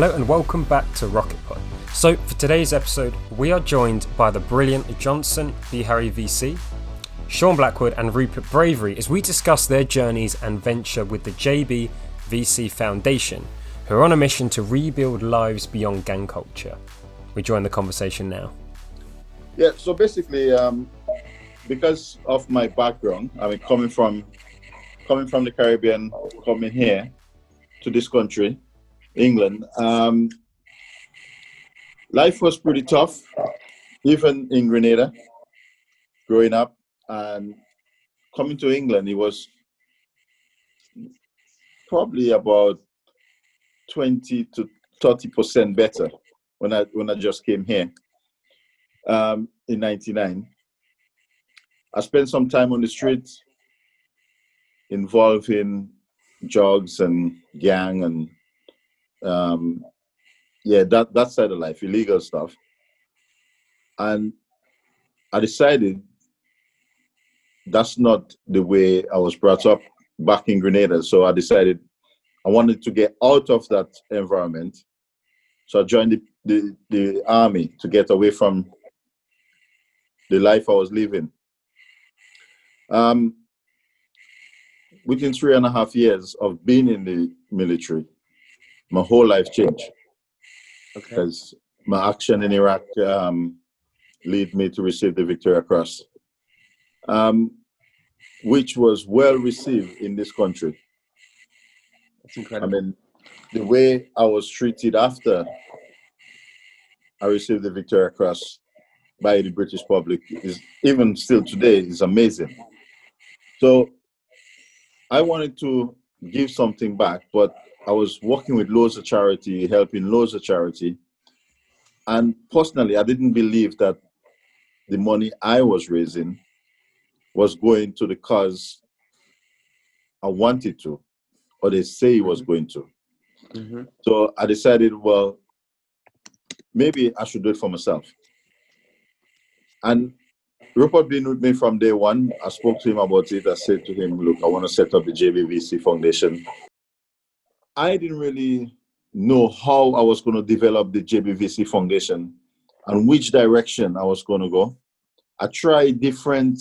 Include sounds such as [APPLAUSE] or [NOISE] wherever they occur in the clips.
Hello and welcome back to Rocket Pod. So, for today's episode, we are joined by the brilliant Johnson Beharry VC, Sean Blackwood, and Rupert Bravery as we discuss their journeys and venture with the JB VC Foundation, who are on a mission to rebuild lives beyond gang culture. We join the conversation now. Yeah, so basically, um, because of my background, I mean, coming from coming from the Caribbean, coming here to this country, England, um, life was pretty tough, even in Grenada, growing up, and coming to England, it was probably about twenty to thirty percent better when I when I just came here um, in '99. I spent some time on the streets, involved in drugs and gang and um, yeah, that that side of life, illegal stuff. And I decided that's not the way I was brought up back in Grenada. So I decided I wanted to get out of that environment. So I joined the, the, the army to get away from the life I was living. Um, within three and a half years of being in the military, my whole life changed. Because okay. my action in Iraq um, led me to receive the Victoria Cross, um, which was well received in this country. That's incredible. I mean, the way I was treated after I received the Victoria Cross by the British public is even still today is amazing. So I wanted to give something back, but I was working with loads of charity, helping loads of charity. And personally, I didn't believe that the money I was raising was going to the cause I wanted to, or they say it was mm-hmm. going to. Mm-hmm. So I decided, well, maybe I should do it for myself. And Rupert been with me from day one. I spoke to him about it. I said to him, look, I want to set up the JBVC Foundation. I didn't really know how I was going to develop the JBVC Foundation and which direction I was going to go. I tried different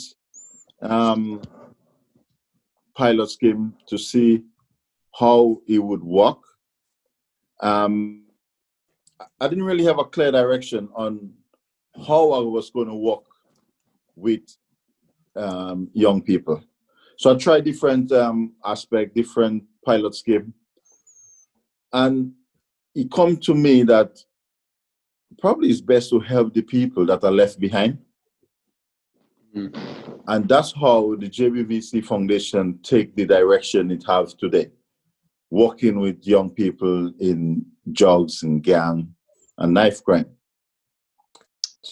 um, pilot scheme to see how it would work. Um, I didn't really have a clear direction on how I was going to work with um, young people. So I tried different um, aspect, different pilot scheme, and it come to me that probably it's best to help the people that are left behind. Mm-hmm. And that's how the JBVC Foundation take the direction it has today, working with young people in drugs and gang and knife crime.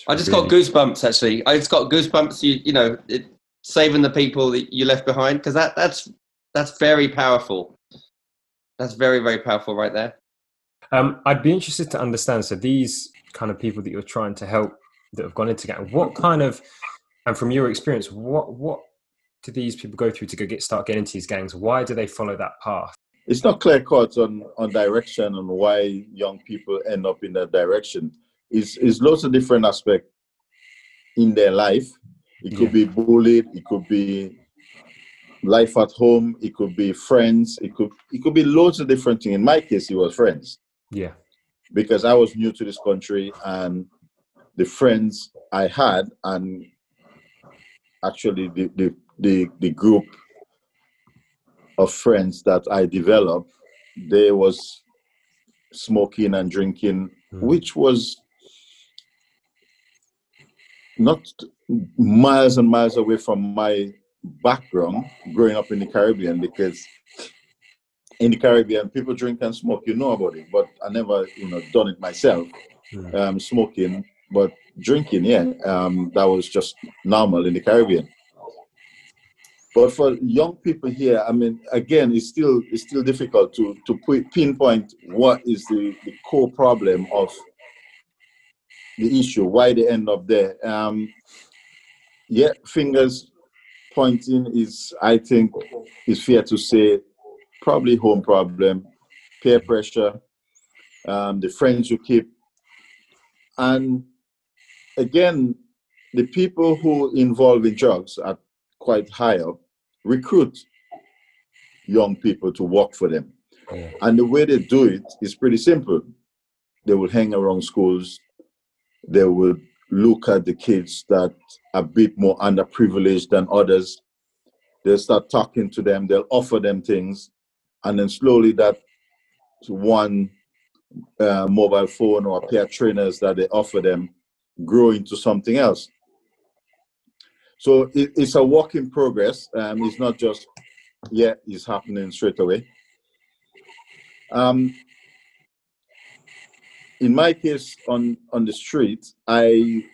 I just got goosebumps actually. I just got goosebumps. You you know, it, saving the people that you left behind because that that's that's very powerful. That's very very powerful right there. Um, I'd be interested to understand. So these kind of people that you're trying to help that have gone into gang, what kind of, and from your experience, what what do these people go through to go get start getting into these gangs? Why do they follow that path? It's not clear cut on on direction and why young people end up in that direction is is lots of different aspects in their life. It could yeah. be bullied, it could be life at home, it could be friends, it could it could be loads of different things. In my case, it was friends. Yeah. Because I was new to this country and the friends I had and actually the the, the, the group of friends that I developed, there was smoking and drinking, mm. which was not miles and miles away from my background growing up in the Caribbean because in the Caribbean people drink and smoke, you know about it, but I never, you know, done it myself. Hmm. Um, smoking, but drinking, yeah, um, that was just normal in the Caribbean. But for young people here, I mean, again, it's still it's still difficult to to pinpoint what is the, the core problem of the issue, why they end up there. Um, yeah, fingers pointing is, I think, is fair to say, probably home problem, peer pressure, um, the friends you keep, and again, the people who involve in drugs are quite higher recruit young people to work for them. Yeah. And the way they do it is pretty simple. They will hang around schools, they will look at the kids that are a bit more underprivileged than others. They'll start talking to them, they'll offer them things, and then slowly that one uh, mobile phone or a pair of trainers that they offer them grow into something else. So it, it's a work in progress. Um, it's not just, yeah, it's happening straight away. Um, in my case on on the street, I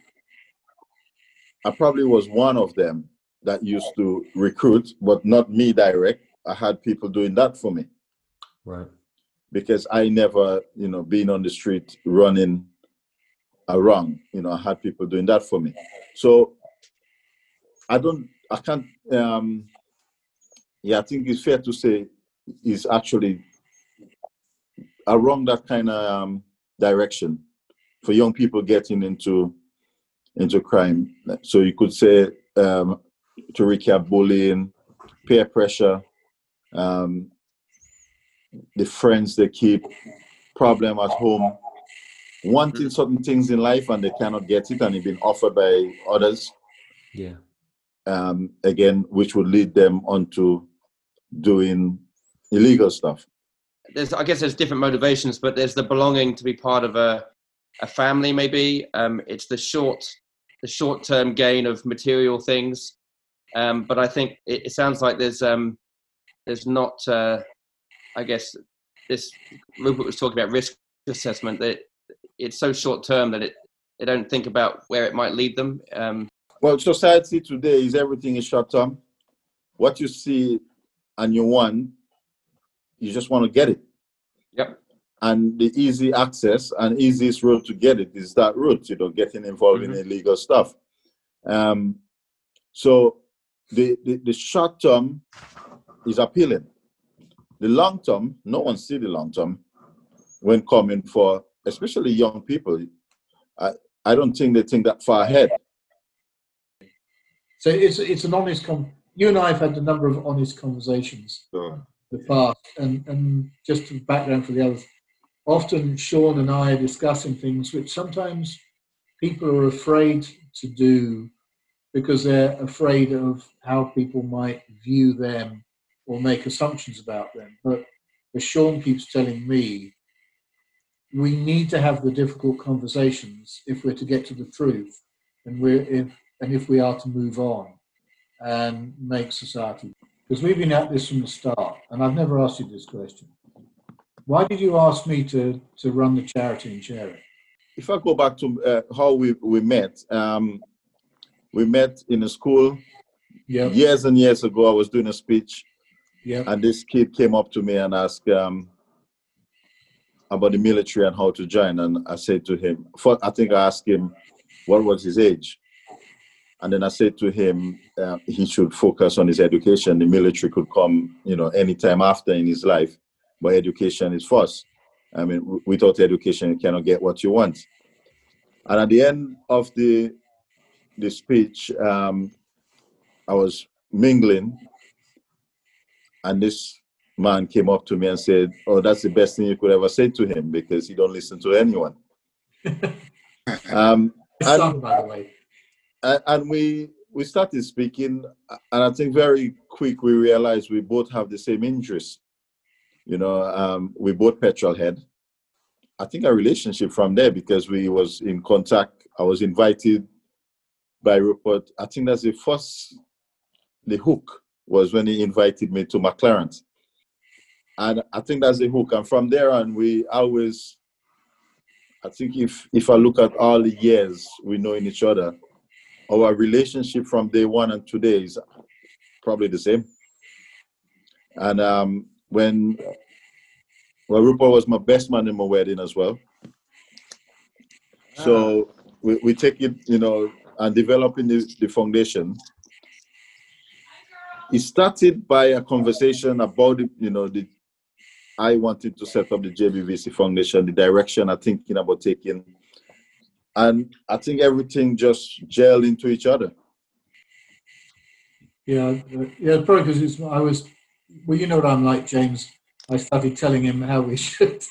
I probably was one of them that used to recruit, but not me direct. I had people doing that for me. Right. Because I never, you know, being on the street running around, you know, I had people doing that for me. So I don't, I can't, um, yeah, I think it's fair to say is actually around that kind of um, direction for young people getting into into crime. So you could say um, to recap bullying, peer pressure, um, the friends they keep, problem at home, wanting certain things in life and they cannot get it and it's been offered by others. Yeah um, again, which would lead them onto doing illegal stuff. There's, I guess, there's different motivations, but there's the belonging to be part of a, a family. Maybe um, it's the short, the short-term gain of material things. Um, but I think it, it, sounds like there's, um, there's not, uh, I guess, this Rupert was talking about risk assessment that it's so short-term that it, they don't think about where it might lead them. Um, well, society today is everything is short term. What you see and you want, you just want to get it. Yep. And the easy access and easiest route to get it is that route, you know, getting involved mm-hmm. in illegal stuff. Um, so the, the, the short term is appealing. The long term, no one see the long term when coming for, especially young people. I, I don't think they think that far ahead. So it's it's an honest com. You and I have had a number of honest conversations sure. The past, and and just to background for the others. Often Sean and I are discussing things which sometimes people are afraid to do because they're afraid of how people might view them or make assumptions about them. But as Sean keeps telling me, we need to have the difficult conversations if we're to get to the truth, and we're if and if we are to move on and make society. Because we've been at this from the start, and I've never asked you this question. Why did you ask me to, to run the charity and share it? If I go back to uh, how we, we met, um, we met in a school yep. years and years ago. I was doing a speech, yep. and this kid came up to me and asked um, about the military and how to join. And I said to him, I think I asked him what was his age. And then I said to him, uh, he should focus on his education. The military could come, you know, anytime after in his life, but education is first. I mean, without education, you cannot get what you want. And at the end of the the speech, um, I was mingling, and this man came up to me and said, "Oh, that's the best thing you could ever say to him because he don't listen to anyone." [LAUGHS] um, and, by the way and we we started speaking, and I think very quick we realized we both have the same interests. You know, um, we both petrol head. I think our relationship from there because we was in contact. I was invited by Rupert. I think that's the first, the hook was when he invited me to McLaren. And I think that's the hook. And from there on, we always, I think if if I look at all the years we know in each other, our relationship from day one and today is probably the same. And um, when well, Rupert was my best man in my wedding as well. So ah. we, we take it, you know, and developing the, the foundation. It started by a conversation about, the, you know, the I wanted to set up the JBVC Foundation, the direction I'm thinking about taking. And I think everything just gelled into each other. Yeah, yeah, probably because it's, I was, well, you know what I'm like, James. I started telling him how we [LAUGHS] should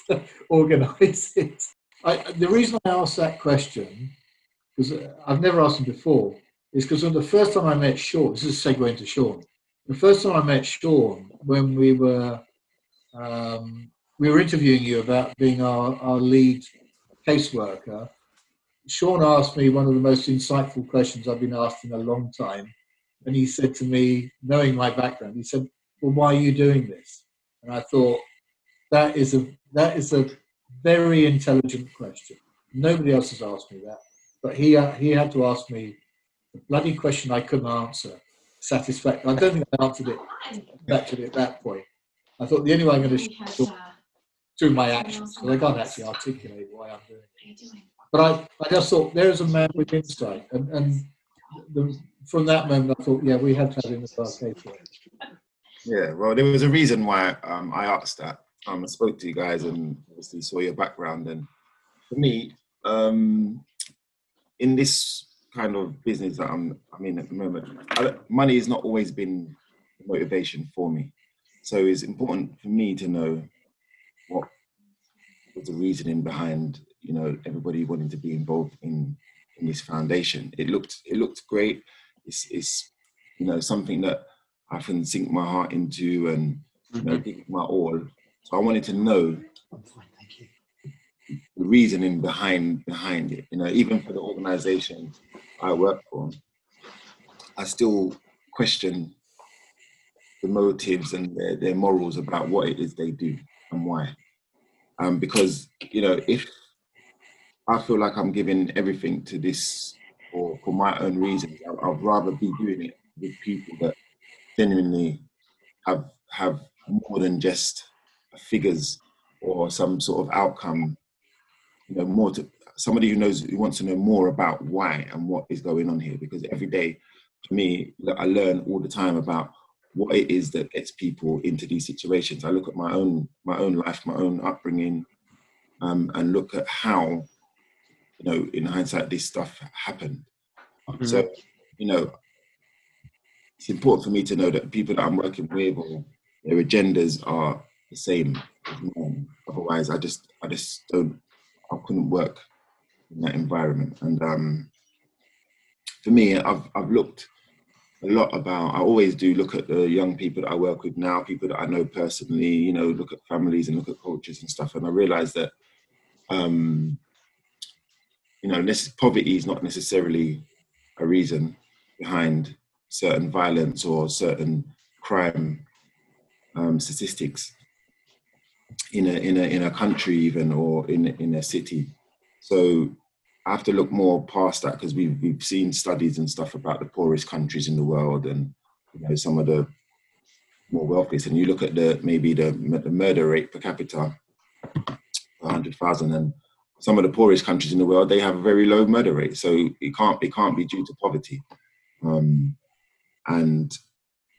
organise it. I, the reason I asked that question, because I've never asked him before, is because the first time I met Sean, this is a segue into Sean. The first time I met Sean, when we were um, we were interviewing you about being our, our lead caseworker, Sean asked me one of the most insightful questions I've been asked in a long time. And he said to me, knowing my background, he said, Well, why are you doing this? And I thought, that is a that is a very intelligent question. Nobody else has asked me that. But he, he had to ask me the bloody question I couldn't answer satisfactorily. I don't think I answered it actually at that point. I thought the only way I'm going to show through my actions, because I can't actually articulate why I'm doing it. But I, I just thought there's a man with insight, and, and the, from that moment I thought, yeah, we have to have him as our caterer. Yeah, well, there was a reason why um, I asked that. Um, I spoke to you guys and obviously saw your background, and for me, um, in this kind of business that I'm, I'm in at the moment, I, money has not always been motivation for me. So it's important for me to know what was the reasoning behind, you know, everybody wanting to be involved in in this foundation. It looked it looked great. It's it's you know something that I can sink my heart into and you know give my all. So I wanted to know the reasoning behind behind it. You know, even for the organisation I work for, I still question the motives and their, their morals about what it is they do and why. Um, because you know, if I feel like I'm giving everything to this for for my own reasons, I, I'd rather be doing it with people that genuinely have have more than just figures or some sort of outcome. You know, more to somebody who knows who wants to know more about why and what is going on here. Because every day, for me, I learn all the time about what it is that gets people into these situations. I look at my own my own life, my own upbringing, um, and look at how, you know, in hindsight, this stuff happened. Mm-hmm. So, you know, it's important for me to know that people that I'm working with or their agendas are the same Otherwise, I just I just don't I couldn't work in that environment. And um, for me, I've I've looked a lot about i always do look at the young people that i work with now people that i know personally you know look at families and look at cultures and stuff and i realize that um you know poverty is not necessarily a reason behind certain violence or certain crime um, statistics in a in a in a country even or in in a city so I have to look more past that because we've we've seen studies and stuff about the poorest countries in the world and you know some of the more wealthiest. And you look at the maybe the, the murder rate per capita, hundred thousand, and some of the poorest countries in the world they have a very low murder rate. So it can't it can't be due to poverty, um, and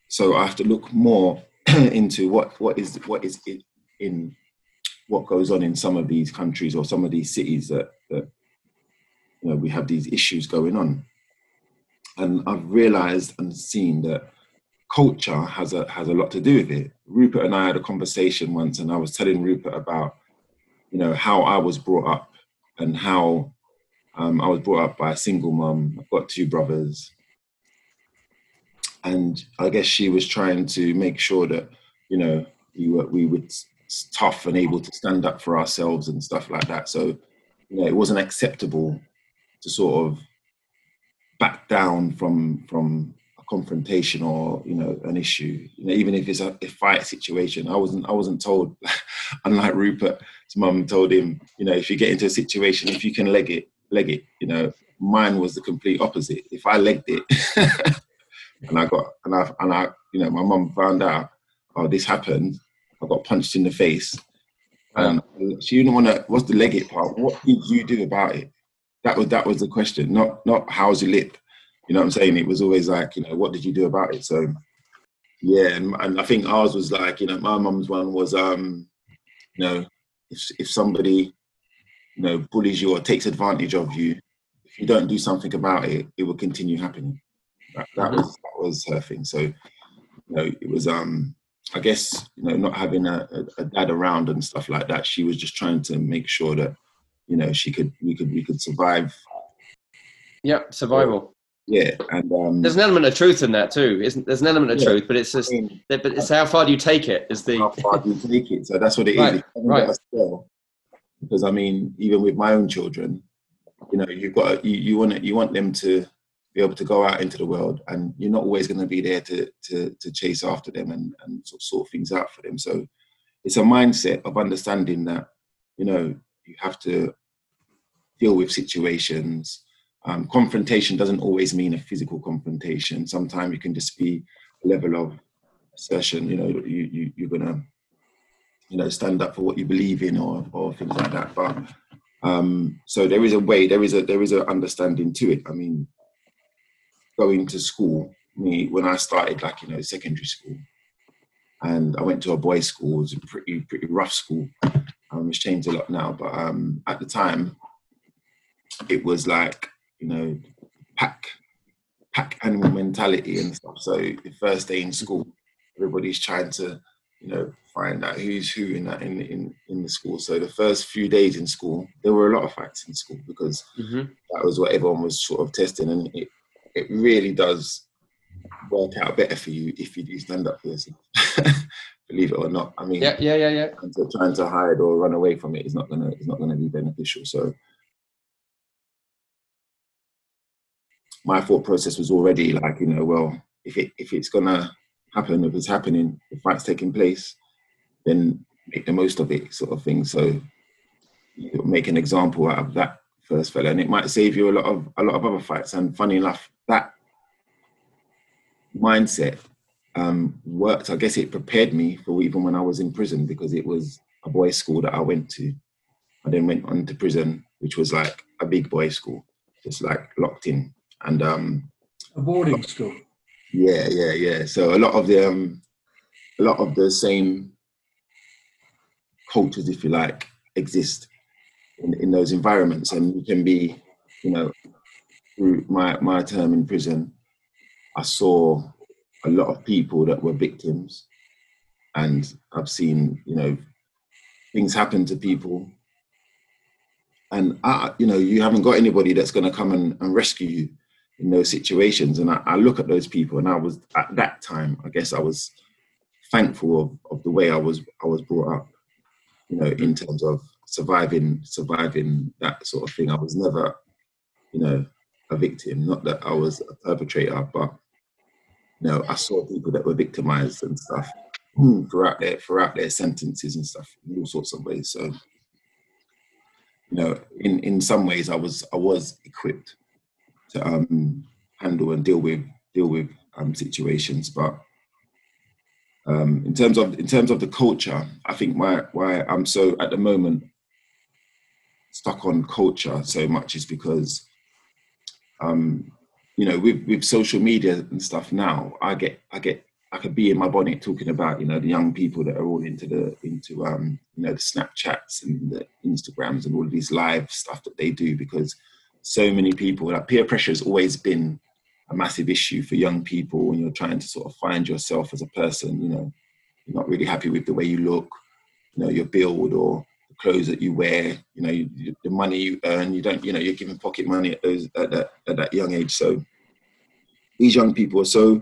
so I have to look more [CLEARS THROAT] into what what is what is in what goes on in some of these countries or some of these cities that that you know, we have these issues going on. And I've realized and seen that culture has a has a lot to do with it. Rupert and I had a conversation once, and I was telling Rupert about, you know, how I was brought up and how um, I was brought up by a single mum. I've got two brothers, and I guess she was trying to make sure that you know we were we were tough and able to stand up for ourselves and stuff like that. So you know, it wasn't acceptable to sort of back down from from confrontation or you know an issue you know even if it's a, a fight situation. I wasn't i wasn't told [LAUGHS] unlike rupert his mum told him you know if you get into a situation if you can leg it leg it you know. Mine was the complete opposite. If i legged it [LAUGHS] and i got and i and i you know my mum found out oh this happened i got punched in the face. And she didn't want to what's the leg it part? What did you do about it? That was that was the question, not not how's your lip. You know what I'm saying? It was always like, you know, what did you do about it? So yeah, and, and I think ours was like, you know, my mum's one was um you know, if if somebody, you know, bullies you or takes advantage of you, if you don't do something about it, it will continue happening. That, that was that was her thing. So, you know, it was um I guess you know not having a, a, a, dad around and stuff like that. She was just trying to make sure that you know she could we could we could survive. Yeah, survival. Yeah, and um, there's an element of truth in that too, isn't? There's an element of yeah, truth, but it's just, I mean, but it's how far do you take it? Is the how far do you take it? So that's what it right, is. Right. Because I mean, even with my own children, you know, you've got you, you want it, you want them to be able to go out into the world and you're not always going to be there to, to, to chase after them and, and sort, of sort things out for them. So it's a mindset of understanding that, you know, you have to deal with situations. Um, confrontation doesn't always mean a physical confrontation. Sometimes it can just be a level of assertion, you know, you, you, you're to, you know, stand up for what you believe in or, or things like that. But um, so there is a way, there is a, there is an understanding to it. I mean, going to school, me when I started, like you know, secondary school, and I went to a boys' school. It was a pretty pretty rough school. Um, it's changed a lot now, but um, at the time, it was like you know, pack pack animal mentality and stuff. So the first day in school, everybody's trying to you know find out who's who in that in in in the school. So the first few days in school, there were a lot of fights in school because mm-hmm. that was what everyone was sort of testing, and it it really does work out better for you if you do stand up for yourself. [LAUGHS] Believe it or not. I mean, yeah, yeah, yeah, yeah. Trying to hide or run away from it is not gonna is not gonna be beneficial. So my thought process was already like, you know, well, if it if it's gonna happen, if it's happening, the fight's taking place, then make the most of it, sort of thing. So make an example out of that first fella, and it might save you a lot of a lot of other fights. And funny enough, that mindset um, worked. I guess it prepared me for even when I was in prison because it was a boys' school that I went to. I then went on to prison, which was like a big boys' school, just like locked in. And um, a boarding school. Yeah, yeah, yeah. So a lot of the um, a lot of the same cultures, if you like, exist in, in those environments, and you can be, you know, through my my term in prison, I saw a lot of people that were victims, and I've seen, you know, things happen to people, and I, you know, you haven't got anybody that's going to come and, and rescue you in those situations. And I, I, look at those people, and I was at that time, I guess I was thankful of, of the way I was I was brought up, you know, in terms of surviving surviving that sort of thing. I was never, you know, a victim. Not that I was a perpetrator, but you know, I saw people that were victimized and stuff hmm, throughout their throughout their sentences and stuff in all sorts of ways. So, you know, in in some ways, I was I was equipped to um, handle and deal with deal with um, situations, but um, in terms of in terms of the culture, I think why why I'm so at the moment stuck on culture so much is because um, you know with with social media and stuff now i get i get i could be in my bonnet talking about you know the young people that are all into the into um you know the snapchats and the instagrams and all of these live stuff that they do because so many people like peer pressure has always been a massive issue for young people when you're trying to sort of find yourself as a person you know you're not really happy with the way you look you know your build or the clothes that you wear, you know, you, the money you earn, you don't, you know, you're giving pocket money at those at that at that young age. So these young people are so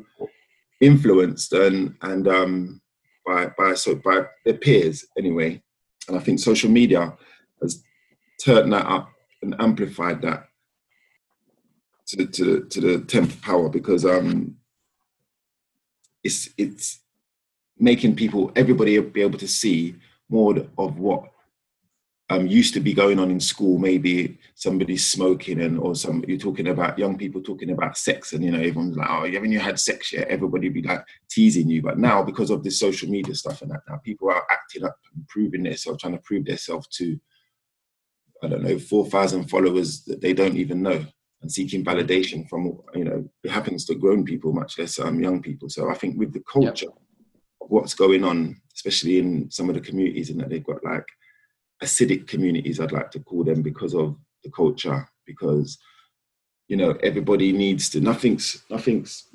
influenced and and um, by by so by their peers anyway. And I think social media has turned that up and amplified that to to to the tenth power because um it's it's making people everybody be able to see more of what um, used to be going on in school, maybe somebody's smoking and or some you're talking about young people talking about sex and you know everyone's like, oh, you haven't you had sex yet? Everybody be like teasing you. But now because of this social media stuff and that now people are acting up and proving themselves, trying to prove themselves to I don't know, four thousand followers that they don't even know and seeking validation from you know, it happens to grown people much less um, young people. So I think with the culture yep. what what's going on, especially in some of the communities, and that they've got like acidic communities, I'd like to call them, because of the culture, because you know everybody needs to. Nothing's nothing's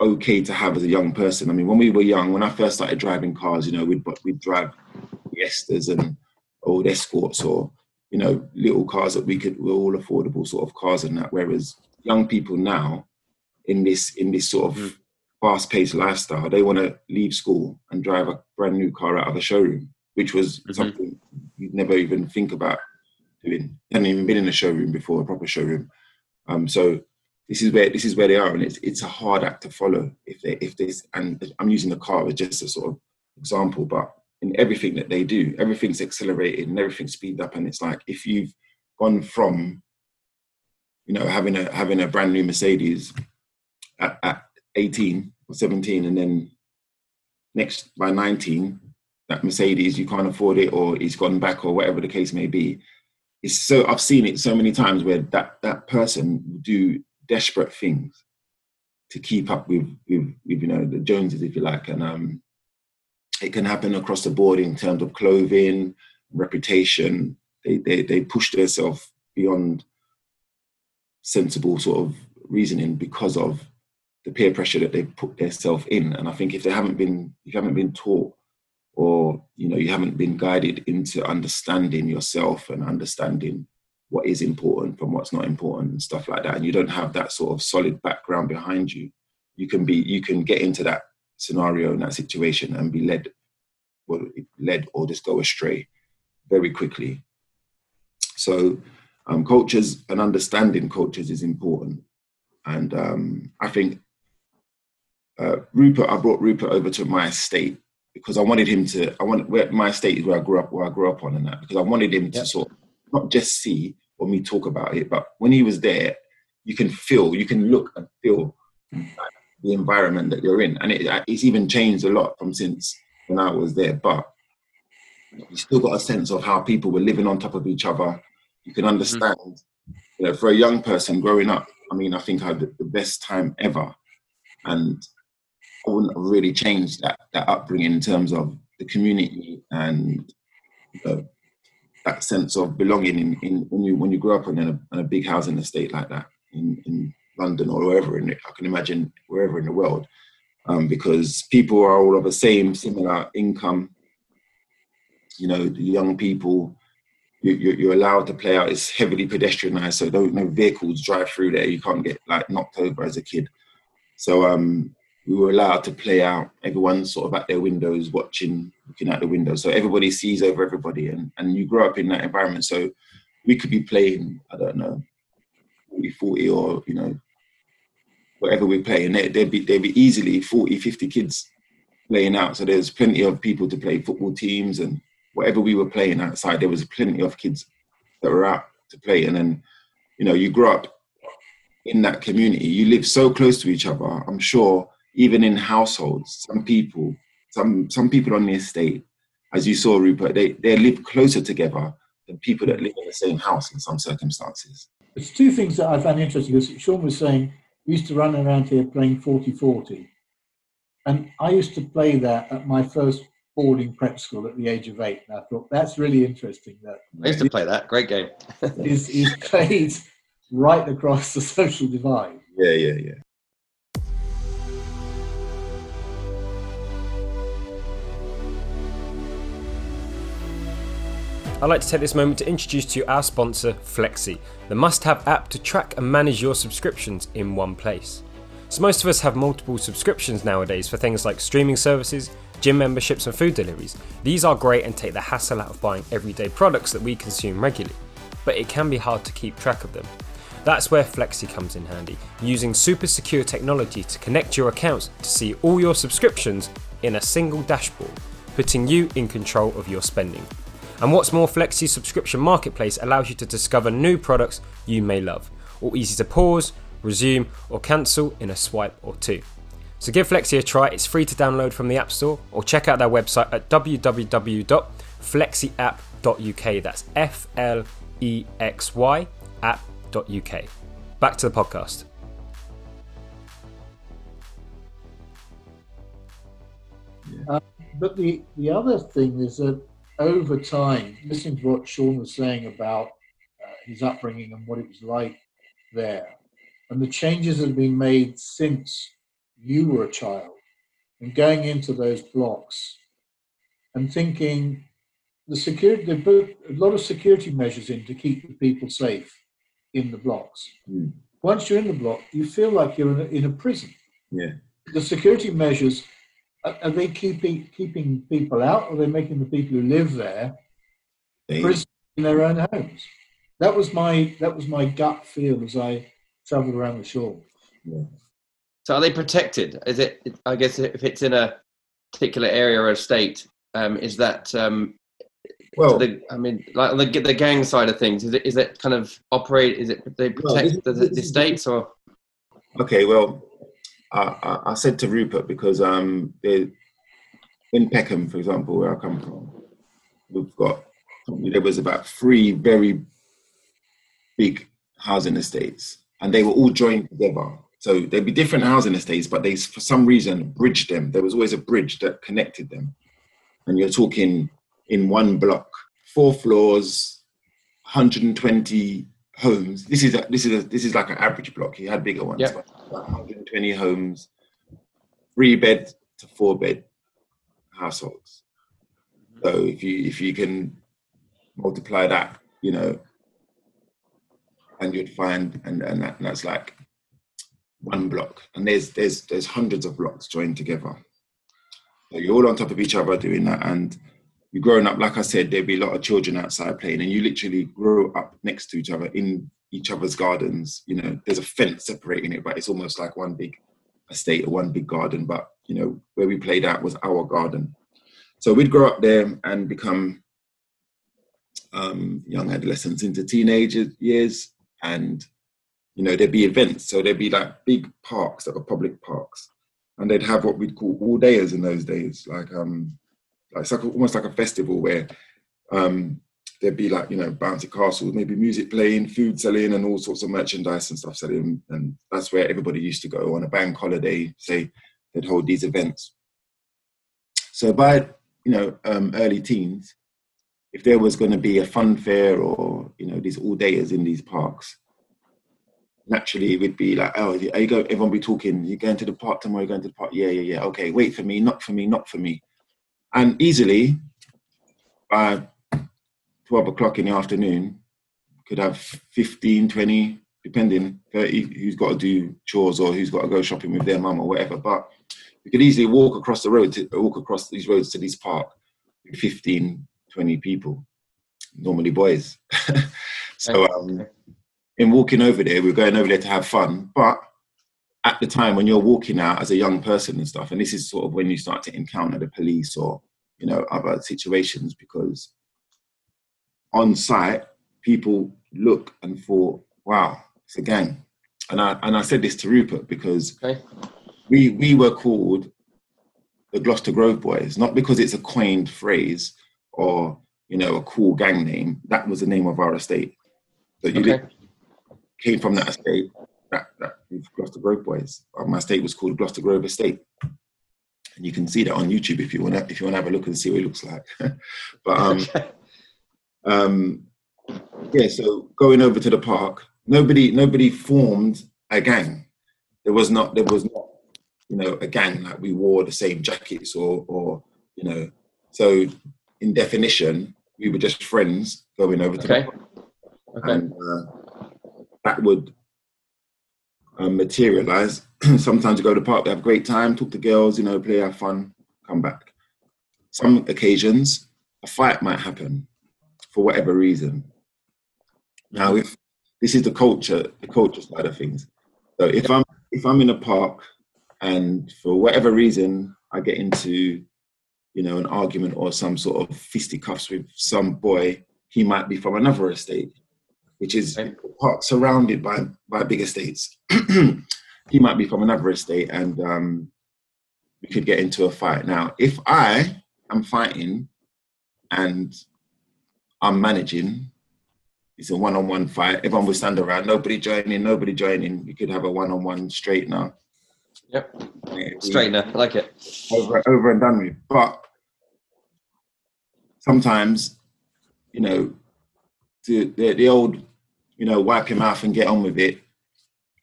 okay to have as a young person. I mean, when we were young, when I first started driving cars, you know, we'd we'd drive Fiestas and old Escorts or you know little cars that we could were all affordable sort of cars and that. Whereas young people now in this in this sort of mm. fast paced lifestyle, they want to leave school and drive a brand new car out of a showroom, which was mm-hmm. something you'd never even think about doing. Hadn't even been in a showroom before, a proper showroom. Um, so this is where this is where they are, and it's it's a hard act to follow. If they if this and I'm using the car as just a sort of example, but in everything that they do, everything's accelerated and everything's speed up, and it's like if you've gone from you know having a having a brand new Mercedes at, at 18 or 17, and then next by 19 that Mercedes you can't afford it or it's gone back or whatever the case may be. It's so I've seen it so many times where that that person will do desperate things to keep up with, with, with you know the Joneses, if you like, and um, it can happen across the board in terms of clothing, reputation. They they they push themselves beyond sensible sort of reasoning because of the peer pressure that they put themselves in. And I think if they haven't been if you haven't been taught or you know you haven't been guided into understanding yourself and understanding what is important from what's not important and stuff like that and you don't have that sort of solid background behind you you can be you can get into that scenario in that situation and be led well led or just go astray very quickly. So um, cultures and understanding cultures is important. And um, i think uh, rupert i brought rupert over to my estate because i wanted him to i want where my estate is where i grew up where i grew up on and that because i wanted him yep. to sort of not just see or me talk about it, but when he was there, you can feel, you can look and feel the environment that you're in, and it, it's even changed a lot from since when I was there. But you still got a sense of how people were living on top of each other. You can understand, mm-hmm. you know, for a young person growing up. I mean, I think I had the best time ever, and I wouldn't have really changed that that upbringing in terms of the community and the that sense of belonging in, in when you when you grow up in a, in a big housing estate like that in, in London or wherever in I can imagine wherever in the world, um, because people are all of the same similar income. You know, the young people you, are allowed to play out. It's heavily pedestrianised, so no vehicles drive through there. You can't get like knocked over as a kid. So um, we were allowed to play out. Everyone's sort of at their windows watching, looking out the window. So everybody sees over everybody, and, and you grow up in that environment. So we could be playing, I don't know, 40, 40 or, you know, whatever we play. And there, would be, there'd be easily 40, 50 kids playing out. So there's plenty of people to play football teams and whatever we were playing outside, there was plenty of kids that were out to play. And then, you know, you grow up in that community, you live so close to each other. I'm sure even in households, some people, some some people on the estate, as you saw, Rupert, they, they live closer together than people that live in the same house in some circumstances. There's two things that I found interesting because Sean was saying we used to run around here playing 40-40. And I used to play that at my first boarding prep school at the age of eight. And I thought that's really interesting. That I used to play that. Great game. is, is played right across the social divide. Yeah, yeah, yeah. I'd like to take this moment to introduce to you our sponsor, Flexi, the must have app to track and manage your subscriptions in one place. So, most of us have multiple subscriptions nowadays for things like streaming services, gym memberships, and food deliveries. These are great and take the hassle out of buying everyday products that we consume regularly, but it can be hard to keep track of them. That's where Flexi comes in handy, using super secure technology to connect your accounts to see all your subscriptions in a single dashboard, putting you in control of your spending. And what's more, Flexi's subscription marketplace allows you to discover new products you may love, all easy to pause, resume, or cancel in a swipe or two. So give Flexi a try, it's free to download from the App Store, or check out their website at www.flexiapp.uk. That's F L E X Y app.uk. Back to the podcast. Uh, but the, the other thing is that over time, listening to what Sean was saying about uh, his upbringing and what it was like there, and the changes that have been made since you were a child, and going into those blocks and thinking the security, they put a lot of security measures in to keep the people safe in the blocks. Mm. Once you're in the block, you feel like you're in a, in a prison. Yeah. The security measures are they keeping keeping people out, or are they making the people who live there prison in their own homes? That was my that was my gut feel as I travelled around the shore. Yeah. So are they protected? Is it? I guess if it's in a particular area or state, um, is that? Um, well, the, I mean, like on the the gang side of things, is it is it kind of operate? Is it they protect well, the, the states or? Okay, well, I, I, said to Rupert because um, in Peckham, for example, where I come from, we've got there was about three very big housing estates, and they were all joined together. So there'd be different housing estates, but they for some reason bridged them. There was always a bridge that connected them, and you're talking in one block, four floors, 120 homes. This is a, this is a, this is like an average block. He had bigger ones. Yep. 120 homes, three bed to four bed households. So if you if you can multiply that, you know, and you'd find and, and, that, and that's like one block. And there's there's there's hundreds of blocks joined together. So you're all on top of each other doing that and you're growing up, like I said, there'd be a lot of children outside playing, and you literally grow up next to each other in each other's gardens. You know, there's a fence separating it, but it's almost like one big estate or one big garden. But you know, where we played at was our garden. So we'd grow up there and become um, young adolescents into teenage years, and you know, there'd be events. So there'd be like big parks that were public parks, and they'd have what we'd call all dayers in those days, like um, it's like almost like a festival where um, there'd be like you know bouncy castles, maybe music playing, food selling, and all sorts of merchandise and stuff selling, and that's where everybody used to go on a bank holiday. Say they'd hold these events. So by you know um, early teens, if there was going to be a fun fair or you know these all dayers in these parks, naturally it would be like, oh, are you go? Everyone be talking. you're going to the park tomorrow? you're going to the park? Yeah, yeah, yeah. Okay, wait for me. Not for me. Not for me. And easily by 12 o'clock in the afternoon, could have 15, 20, depending, 30, who's got to do chores or who's got to go shopping with their mum or whatever. But you could easily walk across the road, to, walk across these roads to this park with 15, 20 people, normally boys. [LAUGHS] so um, in walking over there, we we're going over there to have fun. But at the time when you're walking out as a young person and stuff, and this is sort of when you start to encounter the police or you know other situations, because on site people look and thought, "Wow, it's a gang," and I and I said this to Rupert because okay. we we were called the Gloucester Grove Boys, not because it's a coined phrase or you know a cool gang name. That was the name of our estate. So you okay. came from that estate that, that Gloucester Grove Boys. My estate was called Gloucester Grove Estate. And you can see that on YouTube if you want to if you want to have a look and see what it looks like. [LAUGHS] but um, um, yeah, so going over to the park, nobody nobody formed a gang. There was not there was not you know a gang like we wore the same jackets or or you know so in definition we were just friends going over to okay. the park. Okay. And uh, that would um, materialize. [CLEARS THROAT] Sometimes you go to the park, they have a great time, talk to girls, you know, play, have fun, come back. Some occasions, a fight might happen for whatever reason. Now, if this is the culture, the culture side of things. So if I'm if I'm in a park and for whatever reason I get into, you know, an argument or some sort of fisticuffs with some boy, he might be from another estate which is part surrounded by by big estates. [CLEARS THROAT] he might be from another estate, and um, we could get into a fight. Now, if I am fighting and I'm managing, it's a one-on-one fight. Everyone will stand around, nobody joining, nobody joining. We could have a one-on-one straight now. Yep. Straightener, I like it. Over, over and done with. But sometimes, you know, the, the, the old, you know, wipe your mouth and get on with it.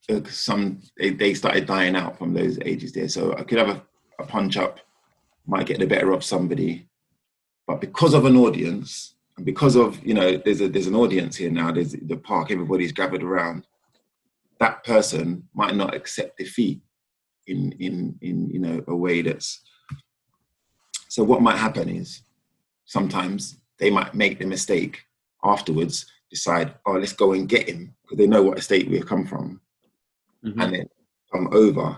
Uh, some they, they started dying out from those ages there. So I could have a, a punch up, might get the better of somebody, but because of an audience because of you know there's a there's an audience here now. There's the park, everybody's gathered around. That person might not accept defeat in in in you know a way that's. So what might happen is sometimes they might make the mistake afterwards decide, oh, let's go and get him because they know what estate we've come from, mm-hmm. and then come over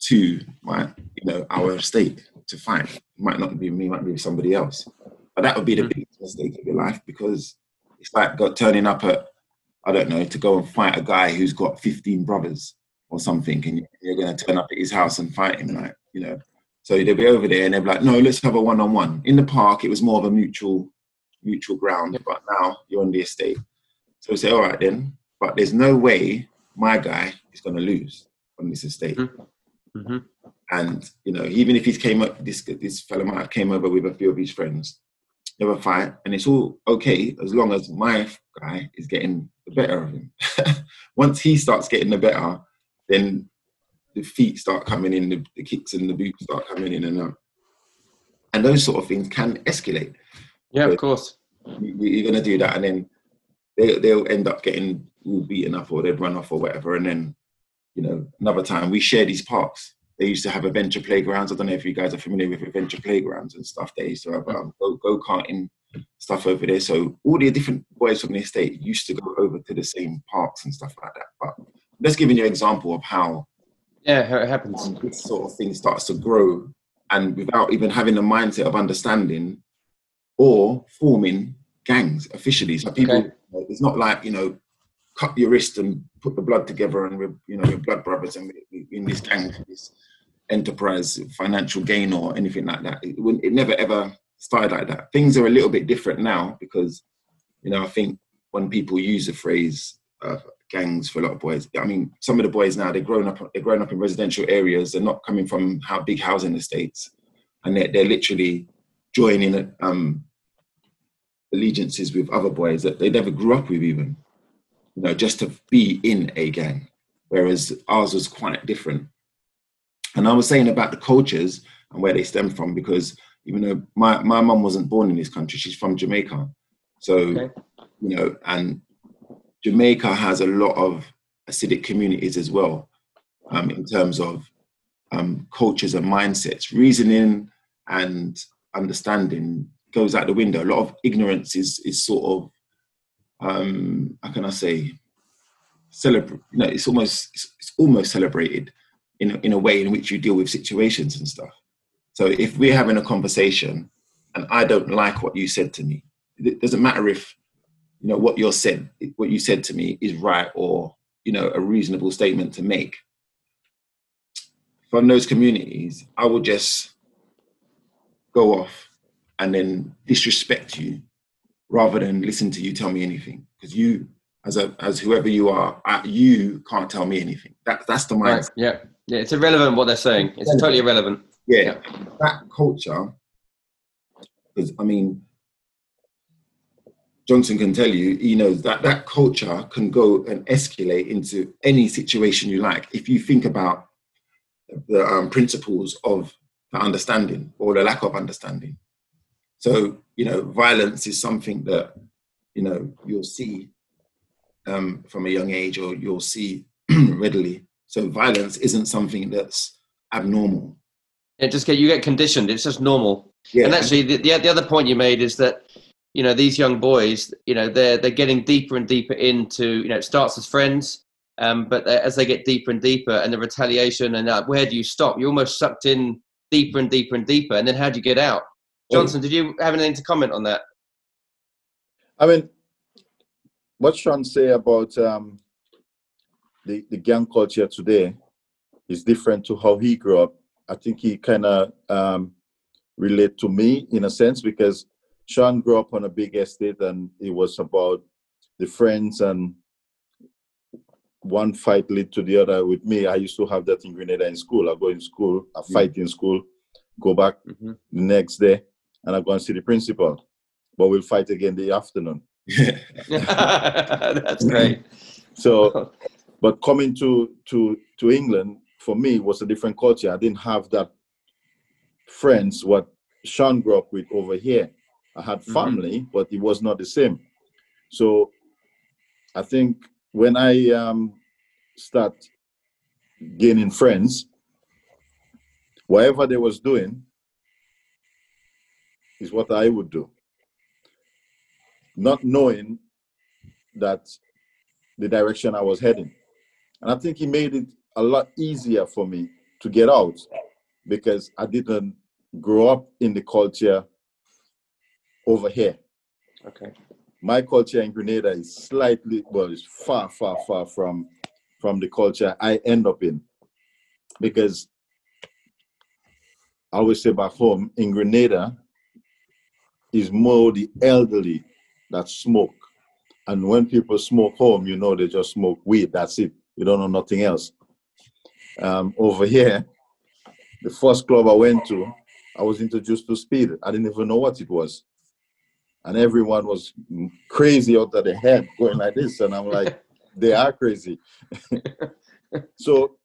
to my, you know, our estate to fight. It might not be me, might be somebody else, but that would be the mm-hmm. biggest mistake of your life because it's like got turning up at, I don't know, to go and fight a guy who's got 15 brothers or something, and you're going to turn up at his house and fight him, like, you know. So they'll be over there and they'll be like, no, let's have a one-on-one. In the park, it was more of a mutual mutual ground, but now you're on the estate. So we say, all right then, but there's no way my guy is going to lose on this estate. Mm-hmm. mm-hmm. And you know, even if he came up, this this fellow might have came over with a few of his friends. A fight, and it's all okay as long as my guy is getting the better of him. [LAUGHS] Once he starts getting the better, then the feet start coming in, the, the kicks and the boots start coming in, and and those sort of things can escalate. Yeah, of course. You're going to do that, and then they, they'll end up getting all beaten up, or they'd run off, or whatever. And then, you know, another time we share these parks. They used to have adventure playgrounds. I don't know if you guys are familiar with adventure playgrounds and stuff. They used to have um, go karting stuff over there. So all the different boys from the estate used to go over to the same parks and stuff like that. But let's give you an example of how yeah how it happens. This sort of thing starts to grow, and without even having the mindset of understanding or forming gangs officially. So people, okay. it's not like you know, cut your wrist and put the blood together, and we're you know we're blood brothers, and we're in this gang, enterprise, financial gain or anything like that. It, it never ever started like that. Things are a little bit different now because you know I think when people use the phrase uh, gangs for a lot of boys. I mean, some of the boys now they're grown up. They're growing up in residential areas. They're not coming from how big housing estates, and they're, they're literally joining um, allegiances with other boys that they never grew up with even you know just to be in a gang whereas ours was quite different and i was saying about the cultures and where they stem from because even though my, my mum wasn't born in this country she's from jamaica so okay. you know and jamaica has a lot of Hasidic communities as well um, in terms of um, cultures and mindsets reasoning and understanding goes out the window. A lot of ignorance is is sort of um, how can I say celebrate? No, it's almost it's, it's almost celebrated in a, in a way in which you deal with situations and stuff. So if we're having a conversation and I don't like what you said to me, it doesn't matter if you know what you're said what you said to me is right or you know a reasonable statement to make. From those communities, I will just go off and then disrespect you rather than listen to you tell me anything because you as a as whoever you are you can't tell me anything that that's the mind right. yeah yeah it's irrelevant what they're saying. It's totally irrelevant. Yeah, yeah. that culture because i mean johnson can tell you he knows that that culture can go and escalate into any situation you like. If you think about the um, principles of the understanding or the lack of understanding. So, you know, violence is something that, you know, you'll see um, from a young age or you'll see [CLEARS THROAT] readily. So violence isn't something that's abnormal. It just get you get conditioned. It's just normal. Yeah. And actually, the, the, the other point you made is that you know these young boys, you know, they're they're getting deeper and deeper into you know it starts as friends, um, but as they get deeper and deeper, and the retaliation and uh, where do you stop? You're almost sucked in deeper and deeper and deeper, and then how do you get out? Johnson, did you have anything to comment on that? I mean, what Sean say about um, the the gang culture today is different to how he grew up. I think he kind of um, relate to me in a sense because Sean grew up on a big estate and it was about the friends and one fight lead to the other. With me, I used to have that in Grenada in school. I go in school, I fight in school, go back Mm-hmm. the next day, and I go and see the principal. But we'll fight again the afternoon. [LAUGHS] That's great. [LAUGHS] So, [LAUGHS] but coming to to to England for me was a different culture. I didn't have that friends what Sean grew up with over here. I had Mhm. family, but it was not the same. So, I think when I um, start gaining friends, whatever they was doing is what I would do, not knowing that the direction I was heading. And I think he made it a lot easier for me to get out because I didn't grow up in the culture over here. Okay. My culture in Grenada is slightly, well, it's far, far, far from from the culture I end up in. Because I always say back home in Grenada is more the elderly that smoke. And when people smoke home, you know they just smoke weed. That's it. You don't know nothing else. Um, over here, the first club I went to, I was introduced to speed. I didn't even know what it was. And everyone was crazy out of their head going like this. And I'm like, [LAUGHS] they are crazy. [LAUGHS] so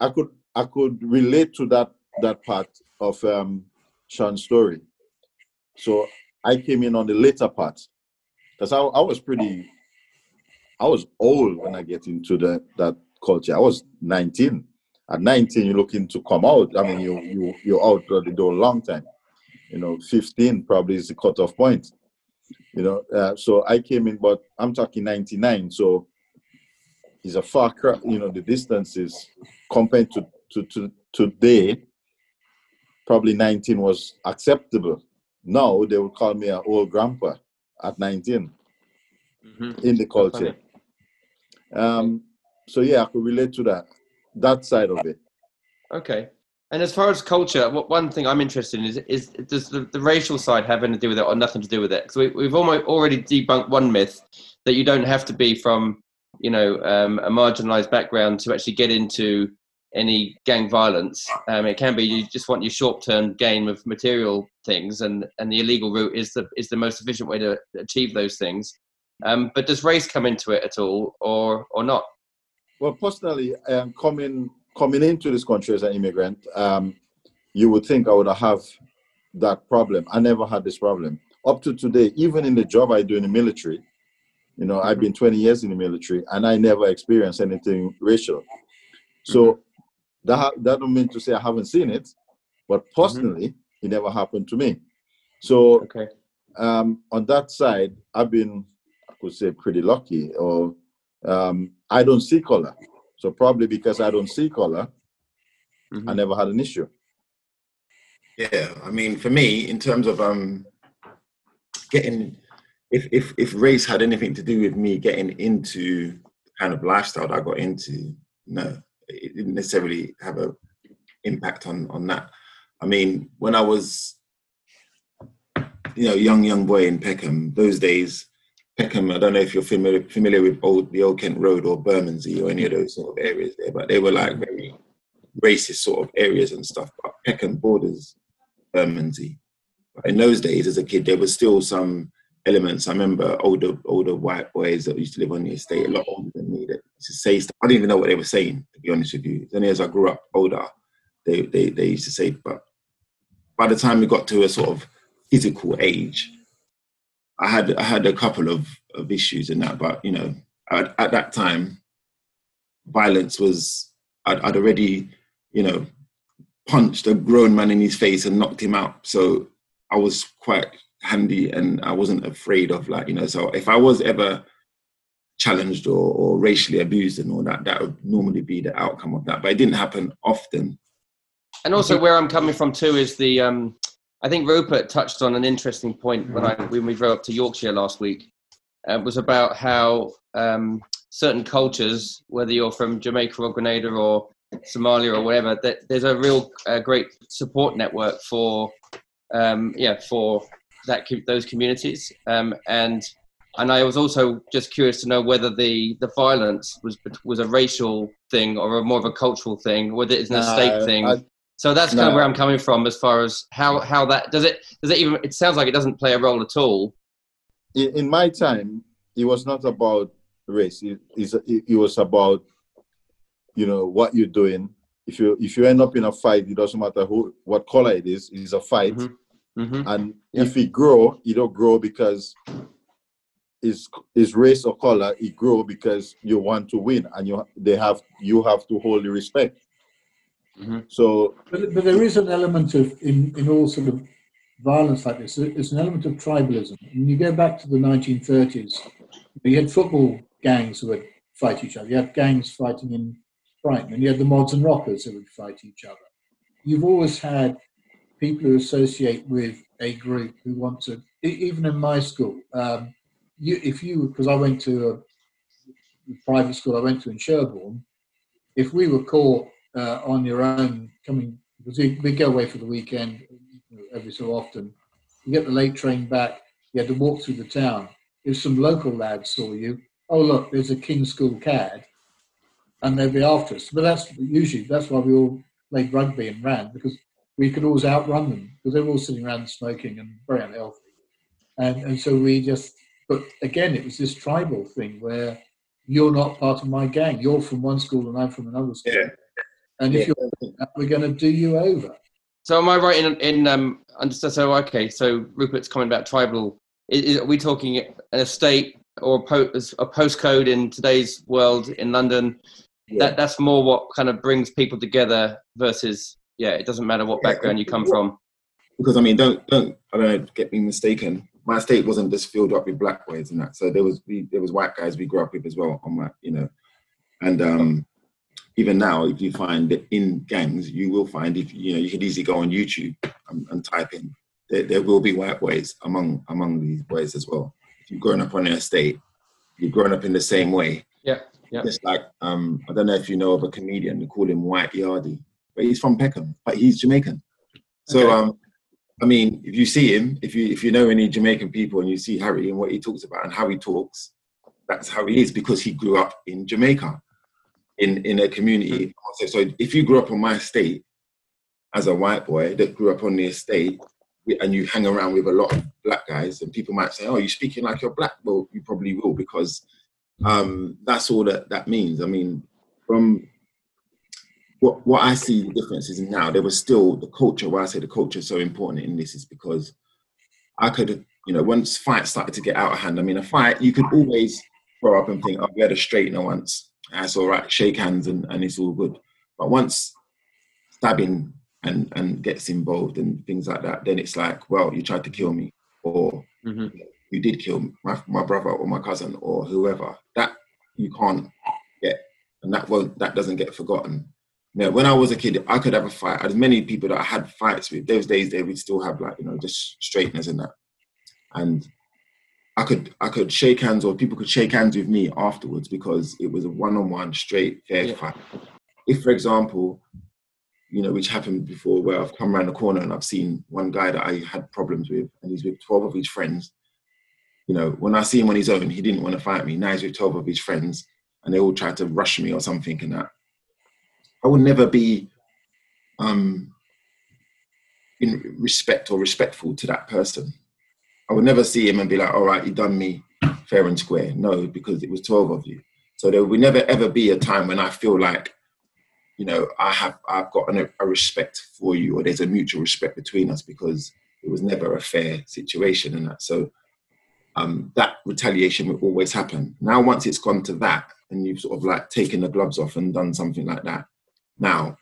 I could I could relate to that that part of um Sean's story. So I came in on the later part because I, I was pretty I was old when I get into the that culture. I was 19. At 19, you're looking to come out. I mean, you you you're out of the door a long time. You know, 15 probably is the cutoff point. You know, uh, so I came in, but I'm talking 99. So it's a far cry. You know, the distances compared to to to today. Probably 19 was acceptable. Now they would call me an old grandpa at 19 Mhm. in the culture. Um, so yeah, I could relate to that that side of it. Okay. And as far as culture, what one thing I'm interested in is is does the, the racial side have anything to do with it or nothing to do with it? Because we, we've almost already debunked one myth that you don't have to be from you know um, a marginalised background to actually get into any gang violence. Um, it can be you just want your short term gain of material things, and and the illegal route is the is the most efficient way to achieve those things. Um, but does race come into it at all, or or not? Well, personally, um, coming coming into this country as an immigrant, um, you would think I would have that problem. I never had this problem up to today. Even in the job I do in the military, you know, I've been 20 years in the military, and I never experienced anything racial. So that ha- that don't mean to say I haven't seen it, but personally, it never happened to me. So Okay. um, on that side, I've been, could say, pretty lucky. Or um, I don't see color, so probably because I don't see color, I Mhm. never had an issue. Yeah, I mean, for me, in terms of um, getting, if if if race had anything to do with me getting into the kind of lifestyle that I got into, no, it didn't necessarily have a impact on on that. I mean, when I was, you know, young young boy in Peckham, those days, Peckham. I don't know if you're familiar familiar with old the Old Kent Road or Bermondsey or any of mm-hmm. those sort of areas there, but they were like very racist sort of areas and stuff. But Peckham borders Bermondsey. But in those days, as a kid, there was still some elements. I remember older older white boys that used to live on the estate, a lot older than me, that used to say stuff. I didn't even know what they were saying, to be honest with you. It's only as I grew up older, they, they, they used to say, but by the time we got to a sort of physical age, I had I had a couple of, of issues in that, but you know, at, at that time, violence was I'd, I'd already, you know, punched a grown man in his face and knocked him out. So I was quite handy and I wasn't afraid of like, you know, so if I was ever challenged or, or racially abused and all that, that would normally be the outcome of that. But it didn't happen often. And also, where I'm coming from too is the. Um, I think Rupert touched on an interesting point when I when we drove up to Yorkshire last week. Uh, was about how um, certain cultures, whether you're from Jamaica or Grenada or Somalia or whatever, that there's a real uh, great support network for, um, yeah, for that those communities. Um, and and I was also just curious to know whether the the violence was was a racial thing or a more of a cultural thing, whether it's an estate thing. I, so that's kind of where I'm coming from as far as how how that does it does it even it sounds like it doesn't play a role at all. In my time, it was not about race. It, it was about you know what you're doing. If you if you end up in a fight, it doesn't matter who what color it is. It's a fight, mm-hmm. Mm-hmm. and yep. if it grow, it don't grow because is is race or color. It grow because you want to win, and you they have you have to hold the respect. Mm-hmm. So, but, but there is an element of in in all sort of violence like this. It's an element of tribalism. When you go back to the 1930s, you had football gangs who would fight each other. You had gangs fighting in Brighton, and you had the mods and rockers who would fight each other. You've always had people who associate with a group who want to. Even in my school, um, you, if you because I went to a private school I went to in Sherborne, if we were caught uh, on your own coming because we, we go away for the weekend every so often, you get the late train back. You had to walk through the town. If some local lads saw you, oh look, there's a King School cad, and they'd be after us. But that's usually that's why we all played rugby and ran because we could always outrun them because they were all sitting around smoking and very unhealthy. And and so we just but again, it was this tribal thing where you're not part of my gang. You're from one school and I'm from another school. Yeah. And if you're, we're going to do you over. So am I right in in um? So okay. So Rupert's comment about tribal. Is, is, are we talking an estate or a, po- a postcode in today's world in London? Yeah. That that's more what kind of brings people together versus yeah. It doesn't matter what background you come from. Because I mean, don't don't I don't know, get me mistaken my estate wasn't just filled up with black boys and that. So there was we, there was white guys we grew up with as well on my you know, and um, even now if you find that in gangs you will find if you know you could easily go on YouTube and, and type in there, there, will be white boys among among these boys as well. If you've grown up on an estate, you've grown up in the same way. Yeah, yeah. It's like um, I don't know if you know of a comedian. They call him White Yardie, but he's from Peckham, but he's Jamaican. So okay. um, I mean, if you see him, if you if you know any Jamaican people and you see Harry and what he talks about and how he talks, that's how he is because he grew up in Jamaica, in in a community. So if you grew up on my estate as a white boy that grew up on the estate and you hang around with a lot of black guys and people might say, "Oh, you're speaking like you're black." Well, you probably will because um, that's all that that means. I mean, from what what I see the difference is now there was still the culture. Why I say the culture is so important in this is because I could, you know, once fights started to get out of hand. I mean, a fight you could always grow up and think, "Oh, we had a straightener once. That's all right. Shake hands and, and it's all good." But once stabbing and and gets involved and things like that, then it's like, well, you tried to kill me, or mm-hmm. you did kill my my brother or my cousin or whoever. That you can't get, and that won't that doesn't get forgotten know, when I was a kid, I could have a fight. As many people that I had fights with, those days they would still have like, you know, just straighteners and that. And I could I could shake hands or people could shake hands with me afterwards because it was a one-on-one straight fair yeah. fight. If for example, you know, which happened before where I've come around the corner and I've seen one guy that I had problems with and he's with 12 of his friends. You know, when I see him on his own, he didn't want to fight me. Now he's with 12 of his friends and they all tried to rush me or something and that. I will never be um, in respect or respectful to that person. I would never see him and be like, all right, you done me fair and square. No, because it was 12 of you. So there will never ever be a time when I feel like, you know, I have I've got an, a respect for you or there's a mutual respect between us because it was never a fair situation and that. So um, that retaliation will always happen. Now, once it's gone to that and you've sort of like taken the gloves off and done something like that, now,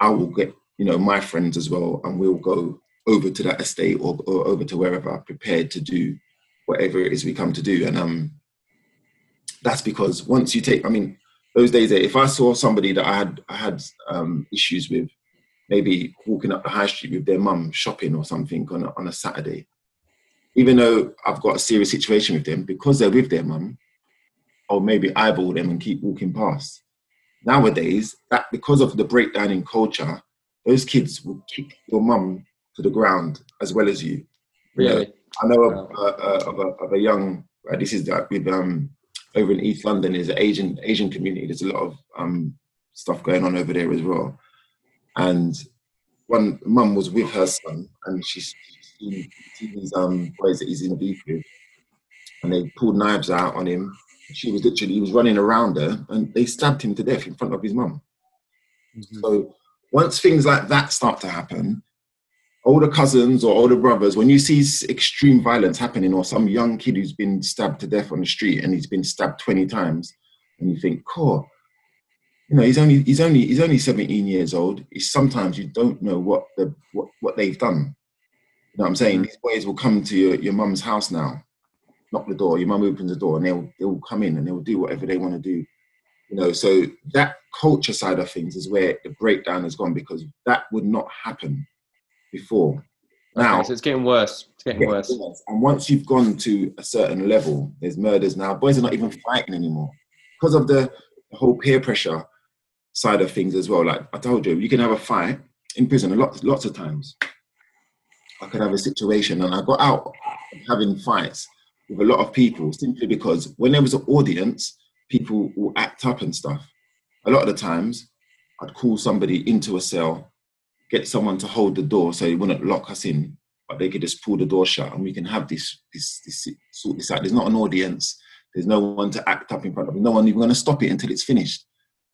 I will get, you know, my friends as well, and we'll go over to that estate or, or over to wherever prepared to do whatever it is we come to do. And um, that's because once you take, I mean, those days, if I saw somebody that I had I had um, issues with, maybe walking up the high street with their mum shopping or something on a, on a Saturday, even though I've got a serious situation with them, because they're with their mum, or maybe eyeball them and keep walking past nowadays that because of the breakdown in culture, those kids will kick your mum to the ground as well as you. Really? You know, I know of, uh, uh, of, a, of, a, young Right? This is like with um over in East London is an Asian Asian community. There's a lot of um stuff going on over there as well. And one mum was with her son, and she's seen, these um boys that he's in beef with, and they pulled knives out on him. She was literally he was running around her, and they stabbed him to death in front of his mum. Mm-hmm. So once things like that start to happen, older cousins or older brothers, when you see extreme violence happening, or some young kid who's been stabbed to death on the street and he's been stabbed 20 times, and you think, cool, you know, he's only he's only he's only 17 years old. It's sometimes you don't know what the what, what they've done. You know what I'm saying? Mm. These boys will come to your, your mum's house now, knock the door, your mum opens the door, and they'll they'll come in and they'll do whatever they want to do. You know, so that culture side of things is where the breakdown has gone because that would not happen before. Now, okay, so it's getting worse. It's getting worse. worse. And once you've gone to a certain level, there's murders now. Boys are not even fighting anymore because of the, the whole peer pressure side of things as well. Like I told you, you can have a fight in prison a lot, lots of times. I could have a situation, and I got out having fights with a lot of people simply because when there was an audience, people will act up and stuff. A lot of the times, I'd call somebody into a cell, get someone to hold the door so they wouldn't lock us in, but they could just pull the door shut and we can have this, this, this sort this out. There's not an audience. There's no one to act up in front of. Me. No one even going to stop it until it's finished.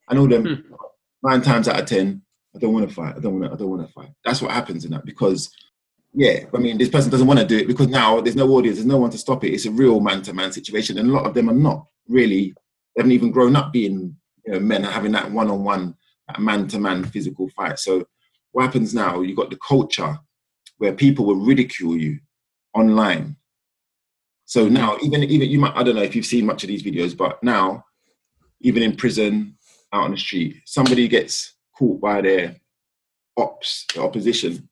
I know them hmm. nine times out of ten. I don't want to fight. I don't want to. I don't want to fight. That's what happens in that because, yeah, I mean, this person doesn't want to do it because now there's no audience. There's no one to stop it. It's a real man-to-man situation, and a lot of them are not really. They haven't even grown up being you know, men and having that one-on-one, man-to-man physical fight. So what happens now? You've got the culture where people will ridicule you online. So now, even even you might I don't know if you've seen much of these videos, but now, even in prison, out on the street, somebody gets caught by their ops, the opposition.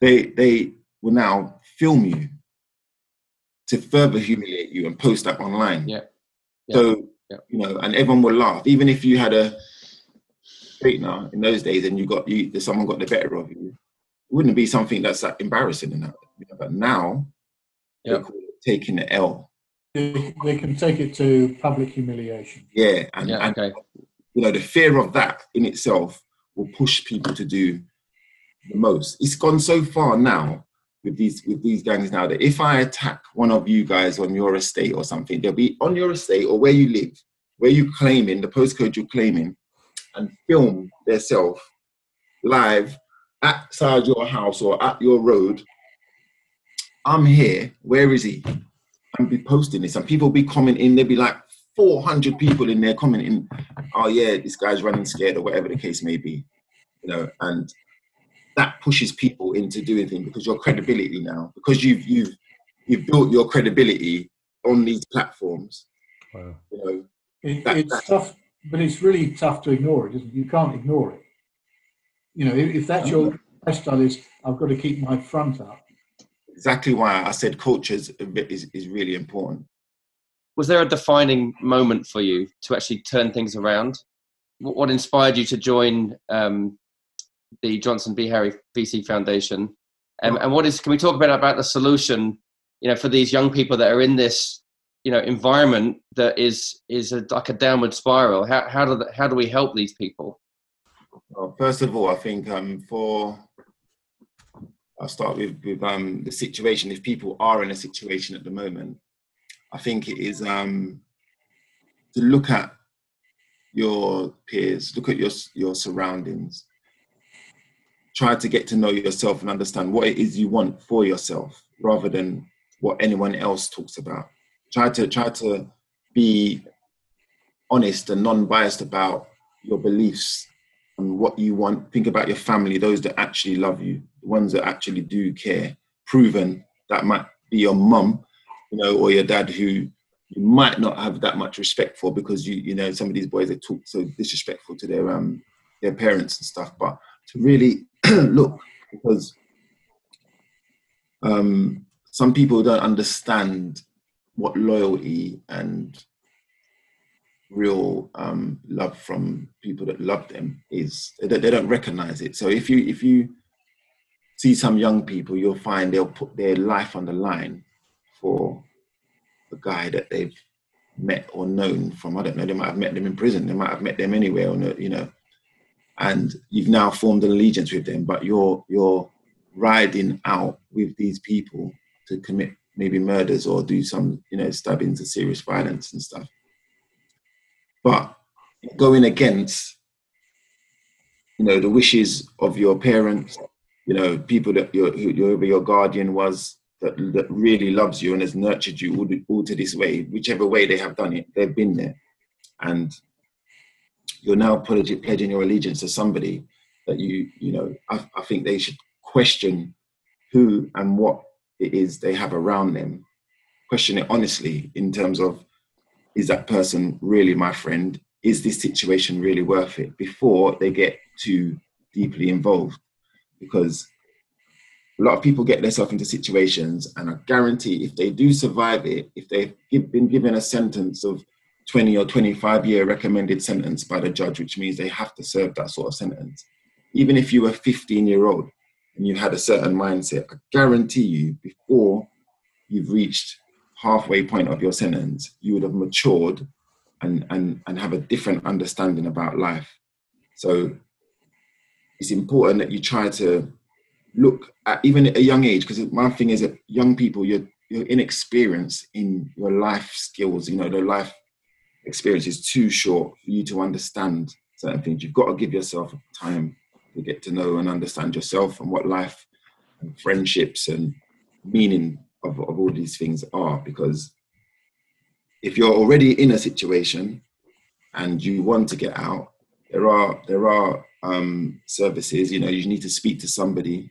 They they will now film you to further humiliate you and post that online. Yeah. yeah. So yeah. you know, and everyone will laugh. Even if you had a straightener in those days and you got you someone got the better of you, it wouldn't be something that's like embarrassing in that. But now yeah. taking the L. They, they can take it to public humiliation. Yeah, and, yeah, and okay. you know the fear of that in itself will push people to do the most. It's gone so far now with these with these gangs now that if I attack one of you guys on your estate or something, they'll be on your estate or where you live, where you claiming the postcode you're claiming, and film themselves live outside your house or at your road. I'm here. Where is he? And be posting this, and people be commenting. There'll be like 400 people in there commenting, "Oh yeah, this guy's running scared," or whatever the case may be. You know, and that pushes people into doing things because your credibility now, because you've you've you've built your credibility on these platforms. Wow. You know, it, that, it's tough, but it's really tough to ignore it, isn't it. You can't ignore it. You know, if, if that's your lifestyle, is I've got to keep my front up. Exactly why I said culture is, is, is really important. Was there a defining moment for you to actually turn things around? What inspired you to join um, the Johnson Beharry VC Foundation. Um, and what is, can we talk about about the solution, you know, for these young people that are in this, you know, environment that is, is a, like a downward spiral? How, how, do, the, how do we help these people? Well, first of all, I think um, for, I'll start with, with um, the situation. If people are in a situation at the moment, I think it is um, to look at your peers, look at your your surroundings, try to get to know yourself and understand what it is you want for yourself rather than what anyone else talks about. Try to try to be honest and non-biased about your beliefs and what you want. Think about your family, those that actually love you, the ones that actually do care. Proven that might be your mum, you know, or your dad who you might not have that much respect for because you, you know, some of these boys they talk so disrespectful to their um their parents and stuff. But to really [CLEARS THROAT] look because um, some people don't understand what loyalty and real um, love from people that love them is. They, they don't recognize it. So if you if you see some young people, you'll find they'll put their life on the line for a guy that they've met or known from I don't know. They might have met them in prison. They might have met them anywhere, on you know, and you've now formed an allegiance with them. But you're you're riding out with these people to commit maybe murders or do some you know stabbings or serious violence and stuff. But going against you know the wishes of your parents, you know people that your whoever your guardian was that, that really loves you and has nurtured you all, all to this way, whichever way they have done it, they've been there. And you're now pledging your allegiance to somebody that you, you know, I, I think they should question who and what it is they have around them. Question it honestly in terms of, is that person really my friend? Is this situation really worth it? Before they get too deeply involved. Because a lot of people get themselves into situations, and I guarantee if they do survive it, if they've been given a sentence of 20 or 25 year recommended sentence by the judge, which means they have to serve that sort of sentence, even if you were 15 year old and you had a certain mindset, I guarantee you before you've reached halfway point of your sentence, you would have matured and, and, and have a different understanding about life. So it's important that you try to look at even at a young age because my thing is that young people you're you're inexperienced in your life skills. You know the life experience is too short for you to understand certain things. You've got to give yourself time to get to know and understand yourself and what life and friendships and meaning of, of all these things are because if you're already in a situation and you want to get out there are there are um, services you know you need to speak to somebody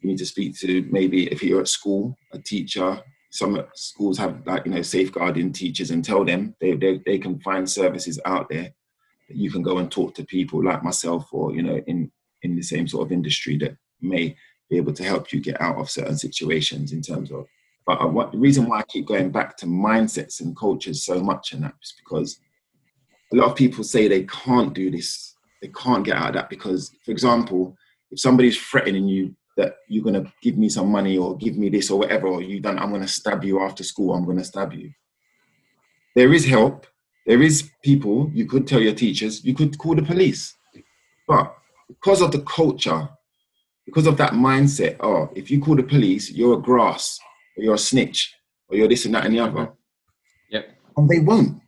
you need to speak to maybe if you're at school, a teacher. Some schools have like you know safeguarding teachers and tell them they they, they can find services out there that you can go and talk to people like myself or you know in in the same sort of industry that may be able to help you get out of certain situations in terms of. But uh, what, the reason why I keep going back to mindsets and cultures so much and that is because a lot of people say they can't do this, they can't get out of that because, for example, if somebody's threatening you that you're going to give me some money or give me this or whatever, or you done, I'm going to stab you after school, I'm going to stab you. There is help. There is people, you could tell your teachers, you could call the police. But because of the culture, because of that mindset, oh, if you call the police, you're a grass, or you're a snitch, or you're this and that and the other. Yep. And they won't.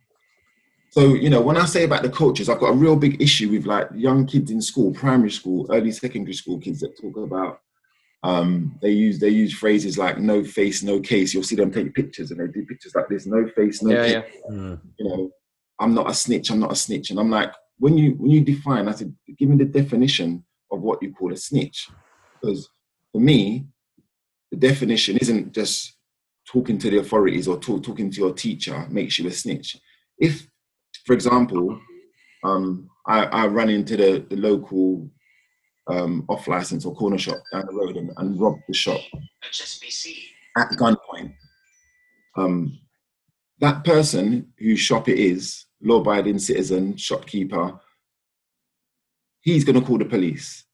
So, you know, when I say about the cultures, I've got a real big issue with like young kids in school, primary school, early secondary school kids that talk about um, they use they use phrases like "no face, no case." You'll see them take pictures, and they do pictures like this: "No face, no yeah, case." Yeah. Mm. You know, I'm not a snitch. I'm not a snitch. And I'm like, when you when you define, I said, give me the definition of what you call a snitch, because for me, the definition isn't just talking to the authorities or talk, talking to your teacher makes you a snitch. If, for example, um, I, I run into the, the local um, off license or corner shop down the road and, and rob the shop at gunpoint. Um, that person whose shop it is, law abiding citizen, shopkeeper, he's going to call the police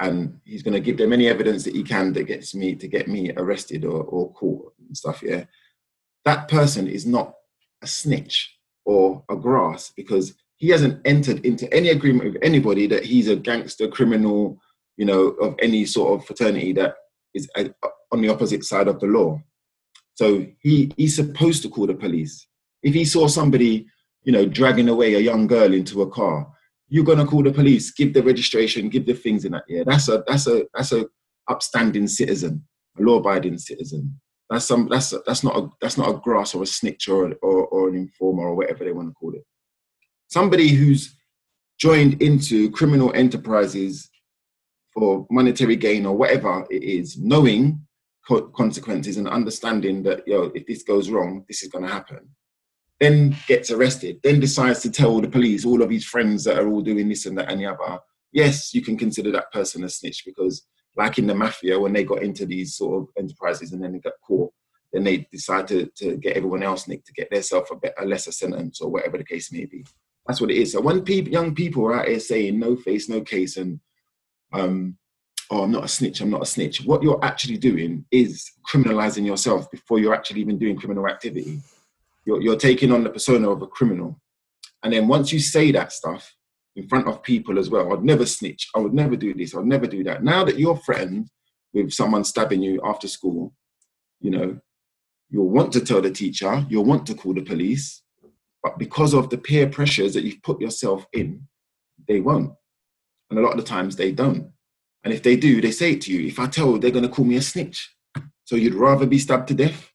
and he's going to give them any evidence that he can that gets me to get me arrested or, or caught and stuff. Yeah. That person is not a snitch or a grass because he hasn't entered into any agreement with anybody that he's a gangster criminal, you know, of any sort of fraternity that is uh, on the opposite side of the law. So he he's supposed to call the police. If he saw somebody, you know, dragging away a young girl into a car, you're gonna call the police, give the registration, give the things in that. Yeah, that's a that's a that's a upstanding citizen, a law-abiding citizen. That's some that's a, that's not a that's not a grass or a snitch or or, or an informer or whatever they want to call it somebody who's joined into criminal enterprises for monetary gain or whatever it is, knowing co- consequences and understanding that, yo, if this goes wrong, this is going to happen, then gets arrested, then decides to tell the police, all of his friends that are all doing this and that and the other, yes, you can consider that person a snitch because, like in the mafia, when they got into these sort of enterprises and then they got caught, then they decide to, to get everyone else nicked to get themselves a, a lesser sentence or whatever the case may be. That's what it is. So when young people are out here saying no face, no case, and um, oh, I'm not a snitch, I'm not a snitch. What you're actually doing is criminalizing yourself before you're actually even doing criminal activity. You're, you're taking on the persona of a criminal. And then once you say that stuff in front of people as well, I'd never snitch. I would never do this. I'd never do that. Now that you're threatened with someone stabbing you after school, you know, you'll want to tell the teacher, you'll want to call the police, but because of the peer pressures that you've put yourself in, they won't. And a lot of the times they don't. And if they do, they say it to you. If I tell, they're going to call me a snitch. So you'd rather be stabbed to death,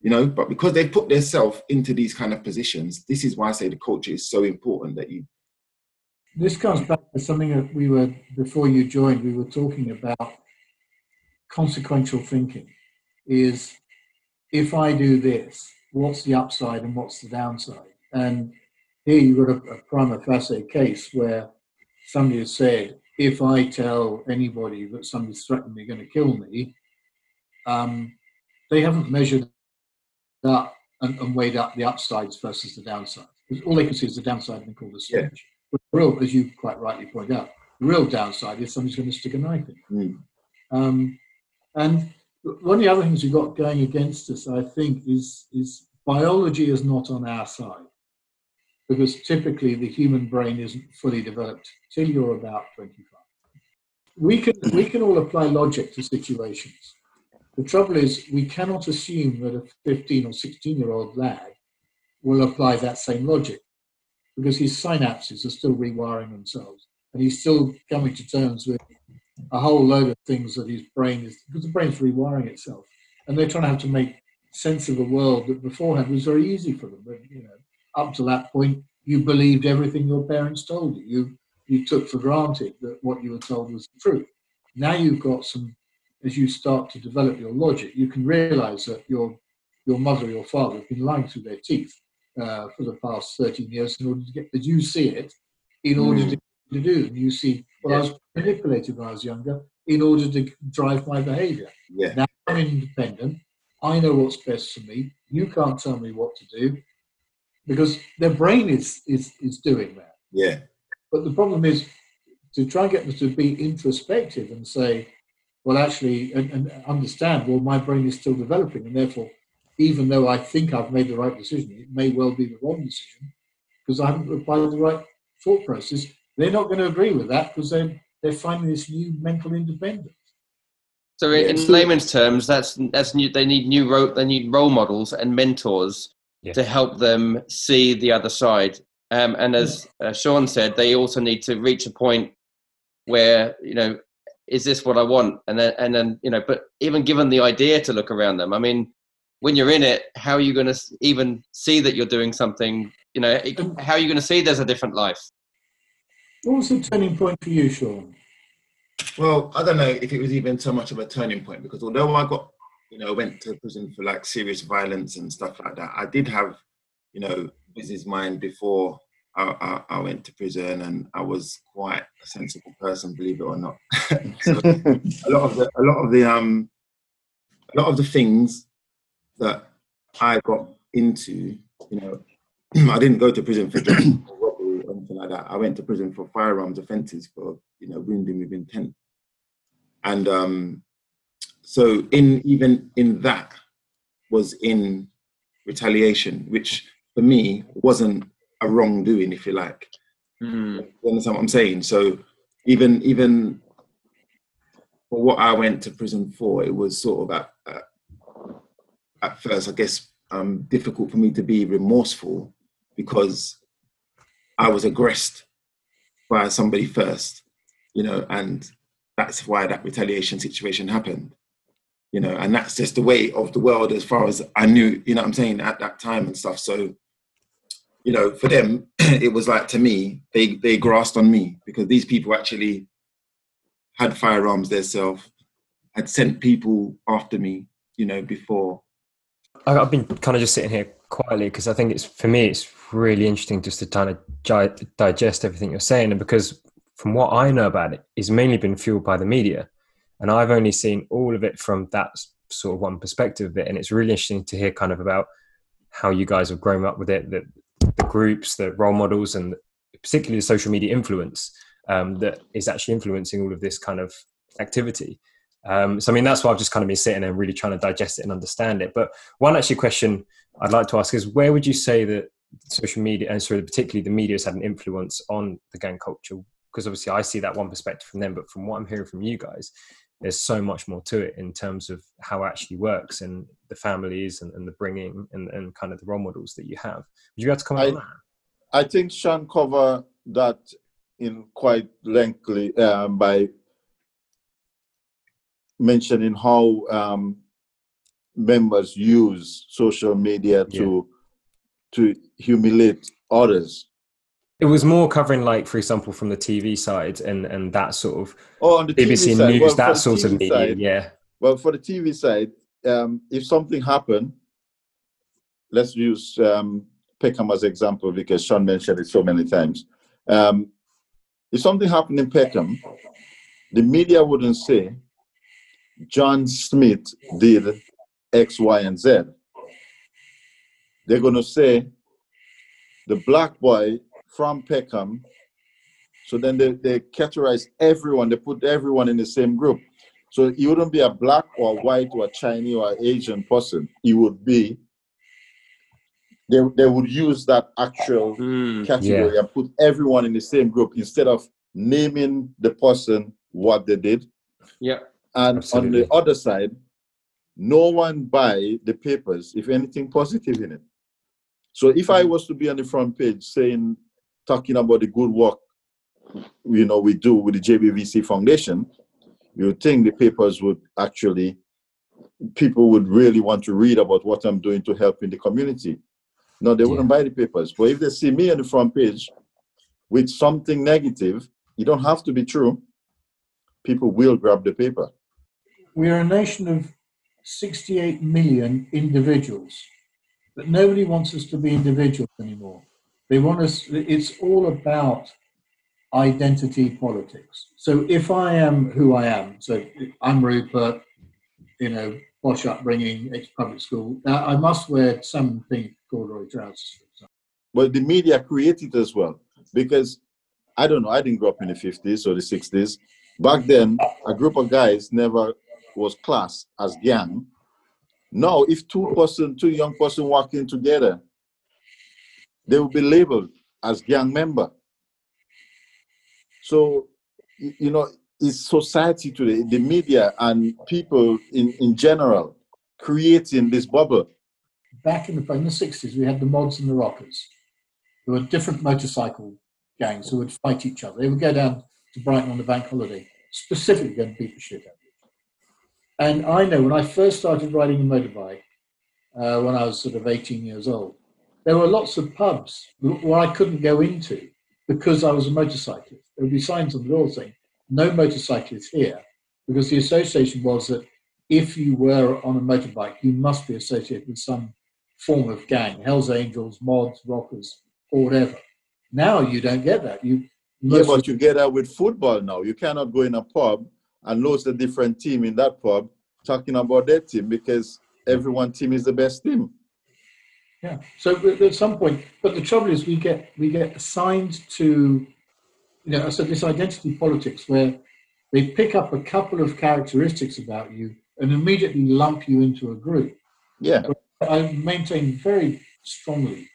you know? But because they put themselves into these kind of positions, this is why I say the culture is so important that you. This comes back to something that we were, before you joined, we were talking about consequential thinking. Is if I do this, what's the upside and what's the downside? And here you've got a, a prima facie case where somebody has said, if I tell anybody that somebody's threatening going to kill me, um, they haven't measured up and, and, weighed up the upsides versus the downsides. All they can see is the downside and call the switch. Yeah. But the real, as you quite rightly point out, the real downside is somebody's going to stick a knife in. Mm. Um, and one of the other things we've got going against us, I think, is is biology is not on our side because typically the human brain isn't fully developed till you're about 25. We can, we can all apply logic to situations. The trouble is, we cannot assume that a 15 or 16 year old lad will apply that same logic because his synapses are still rewiring themselves and he's still coming to terms with a whole load of things that his brain is, because the brain's rewiring itself. And they're trying to have to make sense of a world that beforehand was very easy for them. But, you know, up to that point, you believed everything your parents told you. You you took for granted that what you were told was the truth. Now you've got some, as you start to develop your logic, you can realize that your your mother or your father have been lying through their teeth uh, for the past 13 years in order to get, as you see it, in order mm. to, to do. You see, well, I was manipulated when I was younger in order to drive my behavior. Yeah. Now I'm independent. I know what's best for me. You can't tell me what to do because their brain is is is doing that. Yeah. But the problem is to try and get them to be introspective and say, well, actually, and, and understand, well, my brain is still developing, and therefore, even though I think I've made the right decision, it may well be the wrong decision because I haven't applied the right thought process. They're not going to agree with that because they're they're finding this new mental independence. So, in, in layman's terms, that's that's new. They need new role. They need role models and mentors yeah. to help them see the other side. Um, and as uh, Sean said, they also need to reach a point where you know, is this what I want? And then and then you know, but even given the idea to look around them, I mean, when you're in it, how are you going to even see that you're doing something? You know, how are you going to see there's a different life? What was the turning point for you, Sean? Well, I don't know if it was even so much of a turning point because although I got you know, went to prison for like serious violence and stuff like that. I did have, you know, business mind before I, I, went to prison, and I was quite a sensible person, believe it or not. [LAUGHS] a lot of the, a lot of the, um, a lot of the things that I got into, you know, [CLEARS THROAT] I didn't go to prison for robbery or anything like that. I went to prison for firearms offences for, you know, wounding with intent. And um, so in even in that was in retaliation, which for me wasn't a wrongdoing, if you like. Mm. You understand what I'm saying? So even even for what I went to prison for, it was sort of at at, at first, I guess, um, difficult for me to be remorseful because I was aggressed by somebody first, you know, and that's why that retaliation situation happened you know, and that's just the way of the world as far as I knew, you know I'm saying, at that time and stuff. So, you know, for them, [CLEARS THROAT] it was like to me, they they grasped on me because these people actually had firearms themselves, had sent people after me, you know, before. I've been kind of just sitting here quietly because I think it's for me it's really interesting just to kind of digest everything you're saying, and because from what I know about it, it's mainly been fueled by the media and I've only seen all of it from that sort of one perspective of it. And it's really interesting to hear kind of about how you guys have grown up with it, the groups, the role models, and particularly the social media influence um, that is actually influencing all of this kind of activity. Um, so I mean, that's why I've just kind of been sitting and really trying to digest it and understand it. But one actually question I'd like to ask is, where would you say that social media and sort of particularly the media has had an influence on the gang culture? Because obviously I see that one perspective from them, but from what I'm hearing from you guys, there's so much more to it in terms of how it actually works and the families and, and the bringing and, and kind of the role models that you have. Would you be able to comment I, on that? I think Sean covered that in quite lengthily um, by mentioning how um, members use social media to yeah. to humiliate others. It was more covering, like, for example, from the TV side and and that sort of oh, on the BBC side, News, well, that sort of media. Side, yeah. Well, for the TV side, um, if something happened, let's use um, Peckham as example because Sean mentioned it so many times. Um, if something happened in Peckham, the media wouldn't say John Smith did X, Y, and Z. They're going to say the black boy from Peckham. So then they, they categorize everyone, they put everyone in the same group. So he wouldn't be a black or white or Chinese or Asian person. He would be, they, they would use that actual mm, category yeah. and put everyone in the same group instead of naming the person what they did. Yeah. And Absolutely. on the other side, no one buy the papers if anything positive in it. So if I mm-hmm. was to be on the front page saying, talking about the good work, you know, we do with the JBVC Foundation, you would think the papers would actually, people would really want to read about what I'm doing to help in the community. No, they wouldn't buy the papers. But if they see me on the front page with something negative, you don't have to be true. People will grab the paper. We are a nation of 68 million individuals, but nobody wants us to be individuals anymore. They want us, it's all about identity politics. So if I am who I am, so I'm Rupert, you know, posh upbringing, ex public school, uh, I must wear some pink corduroy trousers. But the media created as well, because I don't know, I didn't grow up in the 50s or the 60s. Back then, a group of guys never was classed as gang. Now, if two person, two young person walking together, they will be labeled as gang member. So, you know, it's society today, the media and people in, in general creating this bubble. Back in the, in the 60s, we had the mods and the rockers. There were different motorcycle gangs who would fight each other. They would go down to Brighton on the bank holiday, specifically going to beat the shit out of you. and I know when I first started riding a motorbike, uh, when I was sort of 18 years old, there were lots of pubs where I couldn't go into because I was a motorcyclist. There would be signs on the door saying, no motorcyclists here, because the association was that if you were on a motorbike, you must be associated with some form of gang, Hells Angels, mods, rockers, or whatever. Now you don't get that. You yeah, but you get that with football now. You cannot go in a pub and loads a different team in that pub talking about their team because everyone team is the best team. Yeah. So at some point, but the trouble is, we get we get assigned to, you know, so this identity politics where they pick up a couple of characteristics about you and immediately lump you into a group. Yeah. But I maintain very strongly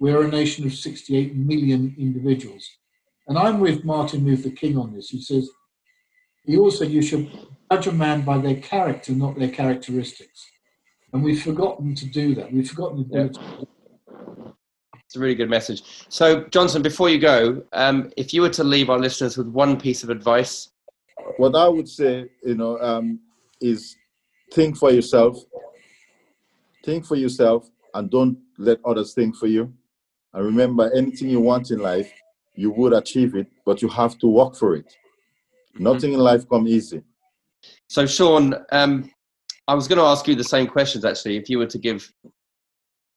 we're a nation of 68 million individuals. And I'm with Martin Luther King on this. He says he also, you should judge a man by their character, not their characteristics. And we've forgotten to do that. We've forgotten to do it. It's a really good message. So, Johnson, before you go, um, if you were to leave our listeners with one piece of advice, what I would say, you know, um, is think for yourself. Think for yourself, and don't let others think for you. And remember, anything you want in life, you would achieve it, but you have to work for it. Nothing in life come easy. So, Sean, um, I was going to ask you the same questions actually. If you were to give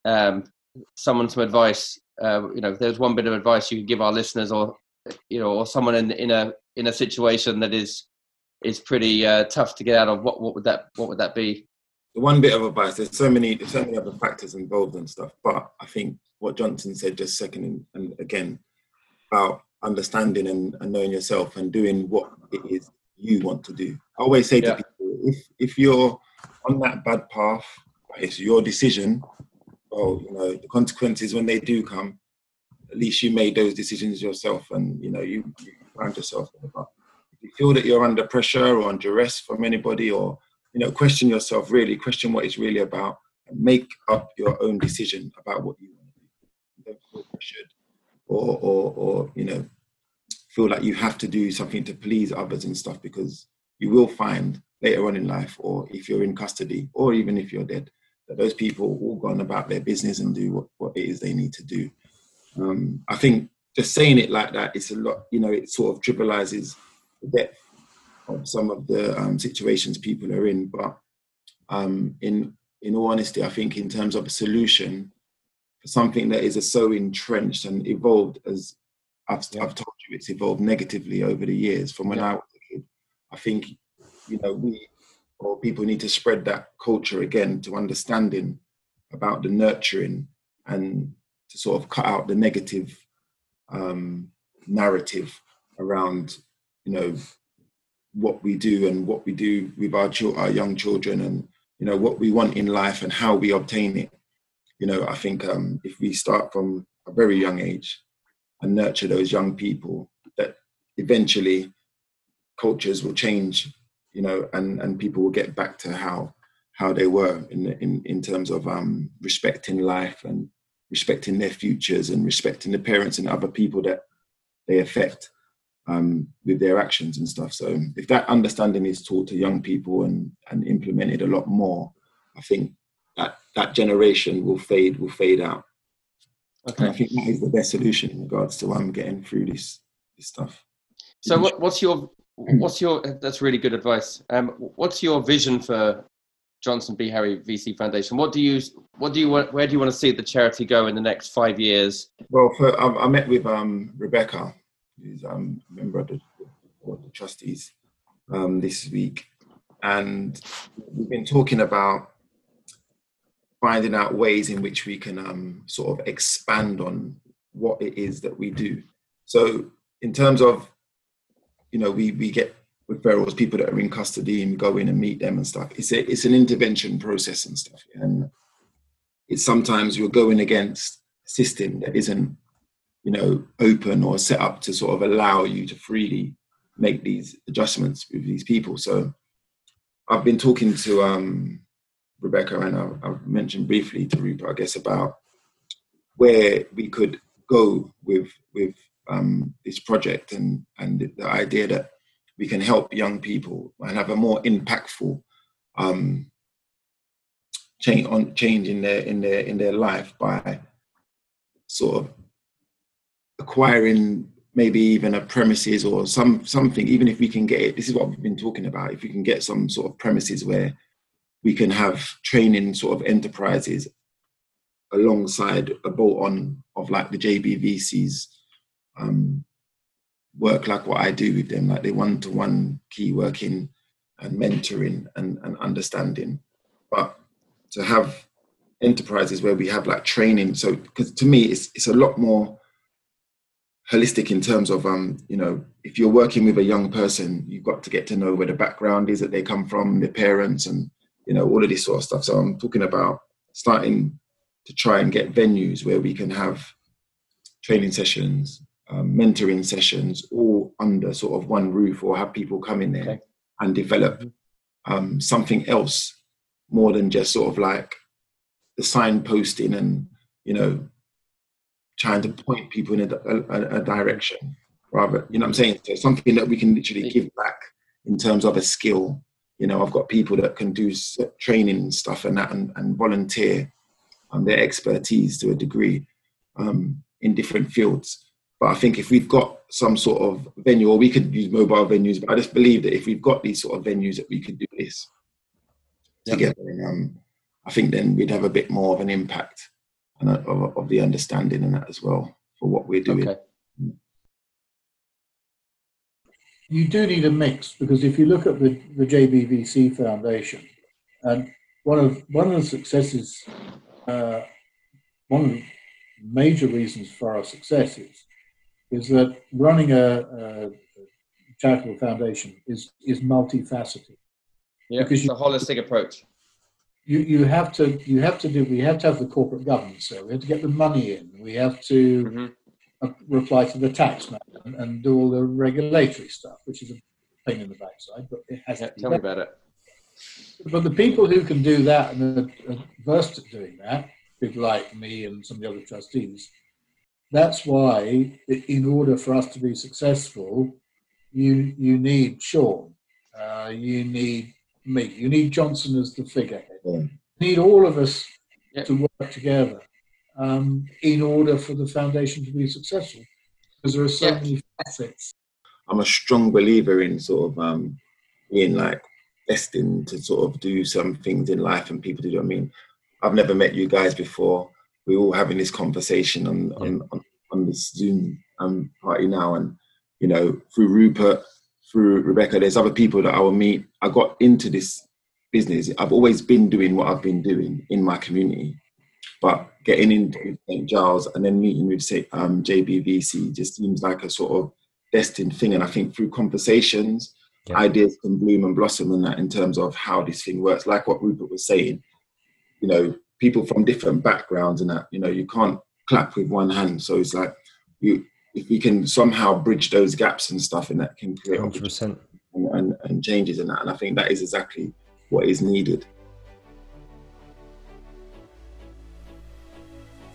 um, someone some advice, uh, you know, if there's one bit of advice you could give our listeners, or you know, or someone in in a in a situation that is is pretty uh, tough to get out of, what what would that what would that be? One bit of advice. There's so many there's so many other factors involved and stuff, but I think what Johnson said just second and again about understanding and, and knowing yourself and doing what it is you want to do. I always say to yeah. people, if if you're on that bad path, it's your decision. Well, you know the consequences when they do come. At least you made those decisions yourself, and you know you, you found yourself. But if you feel that you're under pressure or under duress from anybody, or you know, question yourself. Really, question what it's really about, and make up your own decision about what you want to do. Don't or or or you know, feel like you have to do something to please others and stuff because you will find later on in life, or if you're in custody, or even if you're dead, that those people all gone about their business and do what, what it is they need to do. Um, I think just saying it like that, it's a lot, you know, it sort of trivializes the depth of some of the um, situations people are in. But um, in in all honesty, I think in terms of a solution for something that is so entrenched and evolved as I've. I've told you, it's evolved negatively over the years from when yeah. I was a kid. I think you know we or people need to spread that culture again to understanding about the nurturing and to sort of cut out the negative um, narrative around you know what we do and what we do with our, our young children and you know what we want in life and how we obtain it. You know i think um, if we start from a very young age and nurture those young people that eventually cultures will change you know and and people will get back to how how they were in in in terms of um respecting life and respecting their futures and respecting the parents and other people that they affect um, with their actions and stuff. So if that understanding is taught to young people and, and implemented a lot more, I think that that generation will fade will fade out. Okay. And I think that is the best solution in regards to um, getting through this this stuff. So what, what's your what's your that's really good advice. Um, what's your vision for Johnson Beharry VC Foundation? What do you what do you want? Where do you want to see the charity go in the next five years? Well, for, I, I met with um, Rebecca who's um, a member of the board of trustees um, this week, and we've been talking about finding out ways in which we can um, sort of expand on what it is that we do. So, in terms of, you know, we we get referrals, people that are in custody, and go in and meet them and stuff. It's a it's an intervention process and stuff, and it's sometimes you're going against a system that isn't you know, open or set up to sort of allow you to freely make these adjustments with these people. So I've been talking to um, Rebecca and I, have mentioned briefly to Rupert, I guess, about where we could go with with um, this project and and the idea that we can help young people and have a more impactful um, change on change in their in their in their life by sort of acquiring maybe even a premises or some something even if we can get it this is what we've been talking about if we can get some sort of premises where we can have training sort of enterprises alongside a bolt on of like the JBVC's um, work like what I do with them, like the one to one key working and mentoring and, and understanding. But to have enterprises where we have like training, so because to me it's it's a lot more holistic in terms of um, you know if you're working with a young person you've got to get to know where the background is that they come from their parents and you know all of this sort of stuff so i'm talking about starting to try and get venues where we can have training sessions um, mentoring sessions all under sort of one roof or have people come in there okay. and develop mm-hmm. um, something else more than just sort of like the signposting and you know trying to point people in a, a, a, direction rather you know what i'm saying so something that we can literally give back in terms of a skill you know i've got people that can do training and stuff and that and, and volunteer um, their expertise to a degree um, in different fields but i think if we've got some sort of venue or we could use mobile venues but i just believe that if we've got these sort of venues that we could do this yep. together and, um, i think then we'd have a bit more of an impact and of, of, the understanding and that as well for what we're doing. Okay. You do need a mix because if you look at the, the JBVC Foundation, and one of one of the successes, uh, one of the major reasons for our success is, is that running a, a charitable foundation is is multifaceted Yeah, because it's a holistic approach. You you have to you have to do we have to have the corporate governance there. We have to get the money in. We have to mm-hmm. Uh, reply to the tax man and, and, do all the regulatory stuff, which is a pain in the backside. But it has yeah, to. Tell me about it. But the people who can do that and are versed at doing that, people like me and some of the other trustees, that's why, in order for us to be successful, you you need Sean, uh, you need me, you need Johnson as the figurehead. Yeah. You need all of us yep. to work together um, in order for the foundation to be successful, because there are so yep. many facets. I'm a strong believer in sort of um, being like destined to sort of do some things in life and people do. I mean, I've never met you guys before. We're all having this conversation on yeah. on, on, on this Zoom um, party now, and you know, through Rupert, through Rebecca, there's other people that I will meet. I got into this business. I've always been doing what I've been doing in my community, but getting into St. Giles and then meeting with say, um, JBVC just seems like a sort of destined thing. And I think through conversations, yeah. ideas can bloom and blossom in that in terms of how this thing works. Like what Rupert was saying, you know, people from different backgrounds and that, you know, you can't clap with one hand. So it's like you if we can somehow bridge those gaps and stuff and that can create 100%. And, and, and changes in that. And I think that is exactly what is needed.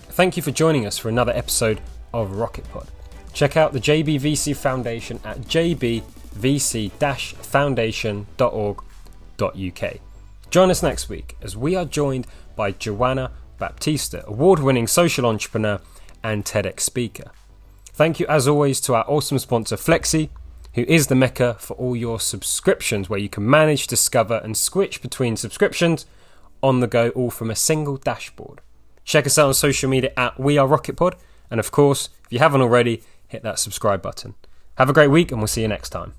Thank you for joining us for another episode of Rocket Pod. Check out the JBVC Foundation at jbvc-foundation.org.uk. Join us next week as we are joined by Joanna Baptista, award winning social entrepreneur and TEDx speaker. Thank you, as always, to our awesome sponsor, Flexi, who is the mecca for all your subscriptions, where you can manage, discover, and switch between subscriptions on the go, all from a single dashboard. Check us out on social media at We Are Rocket Pod, and of course, if you haven't already, hit that subscribe button. Have a great week, and we'll see you next time.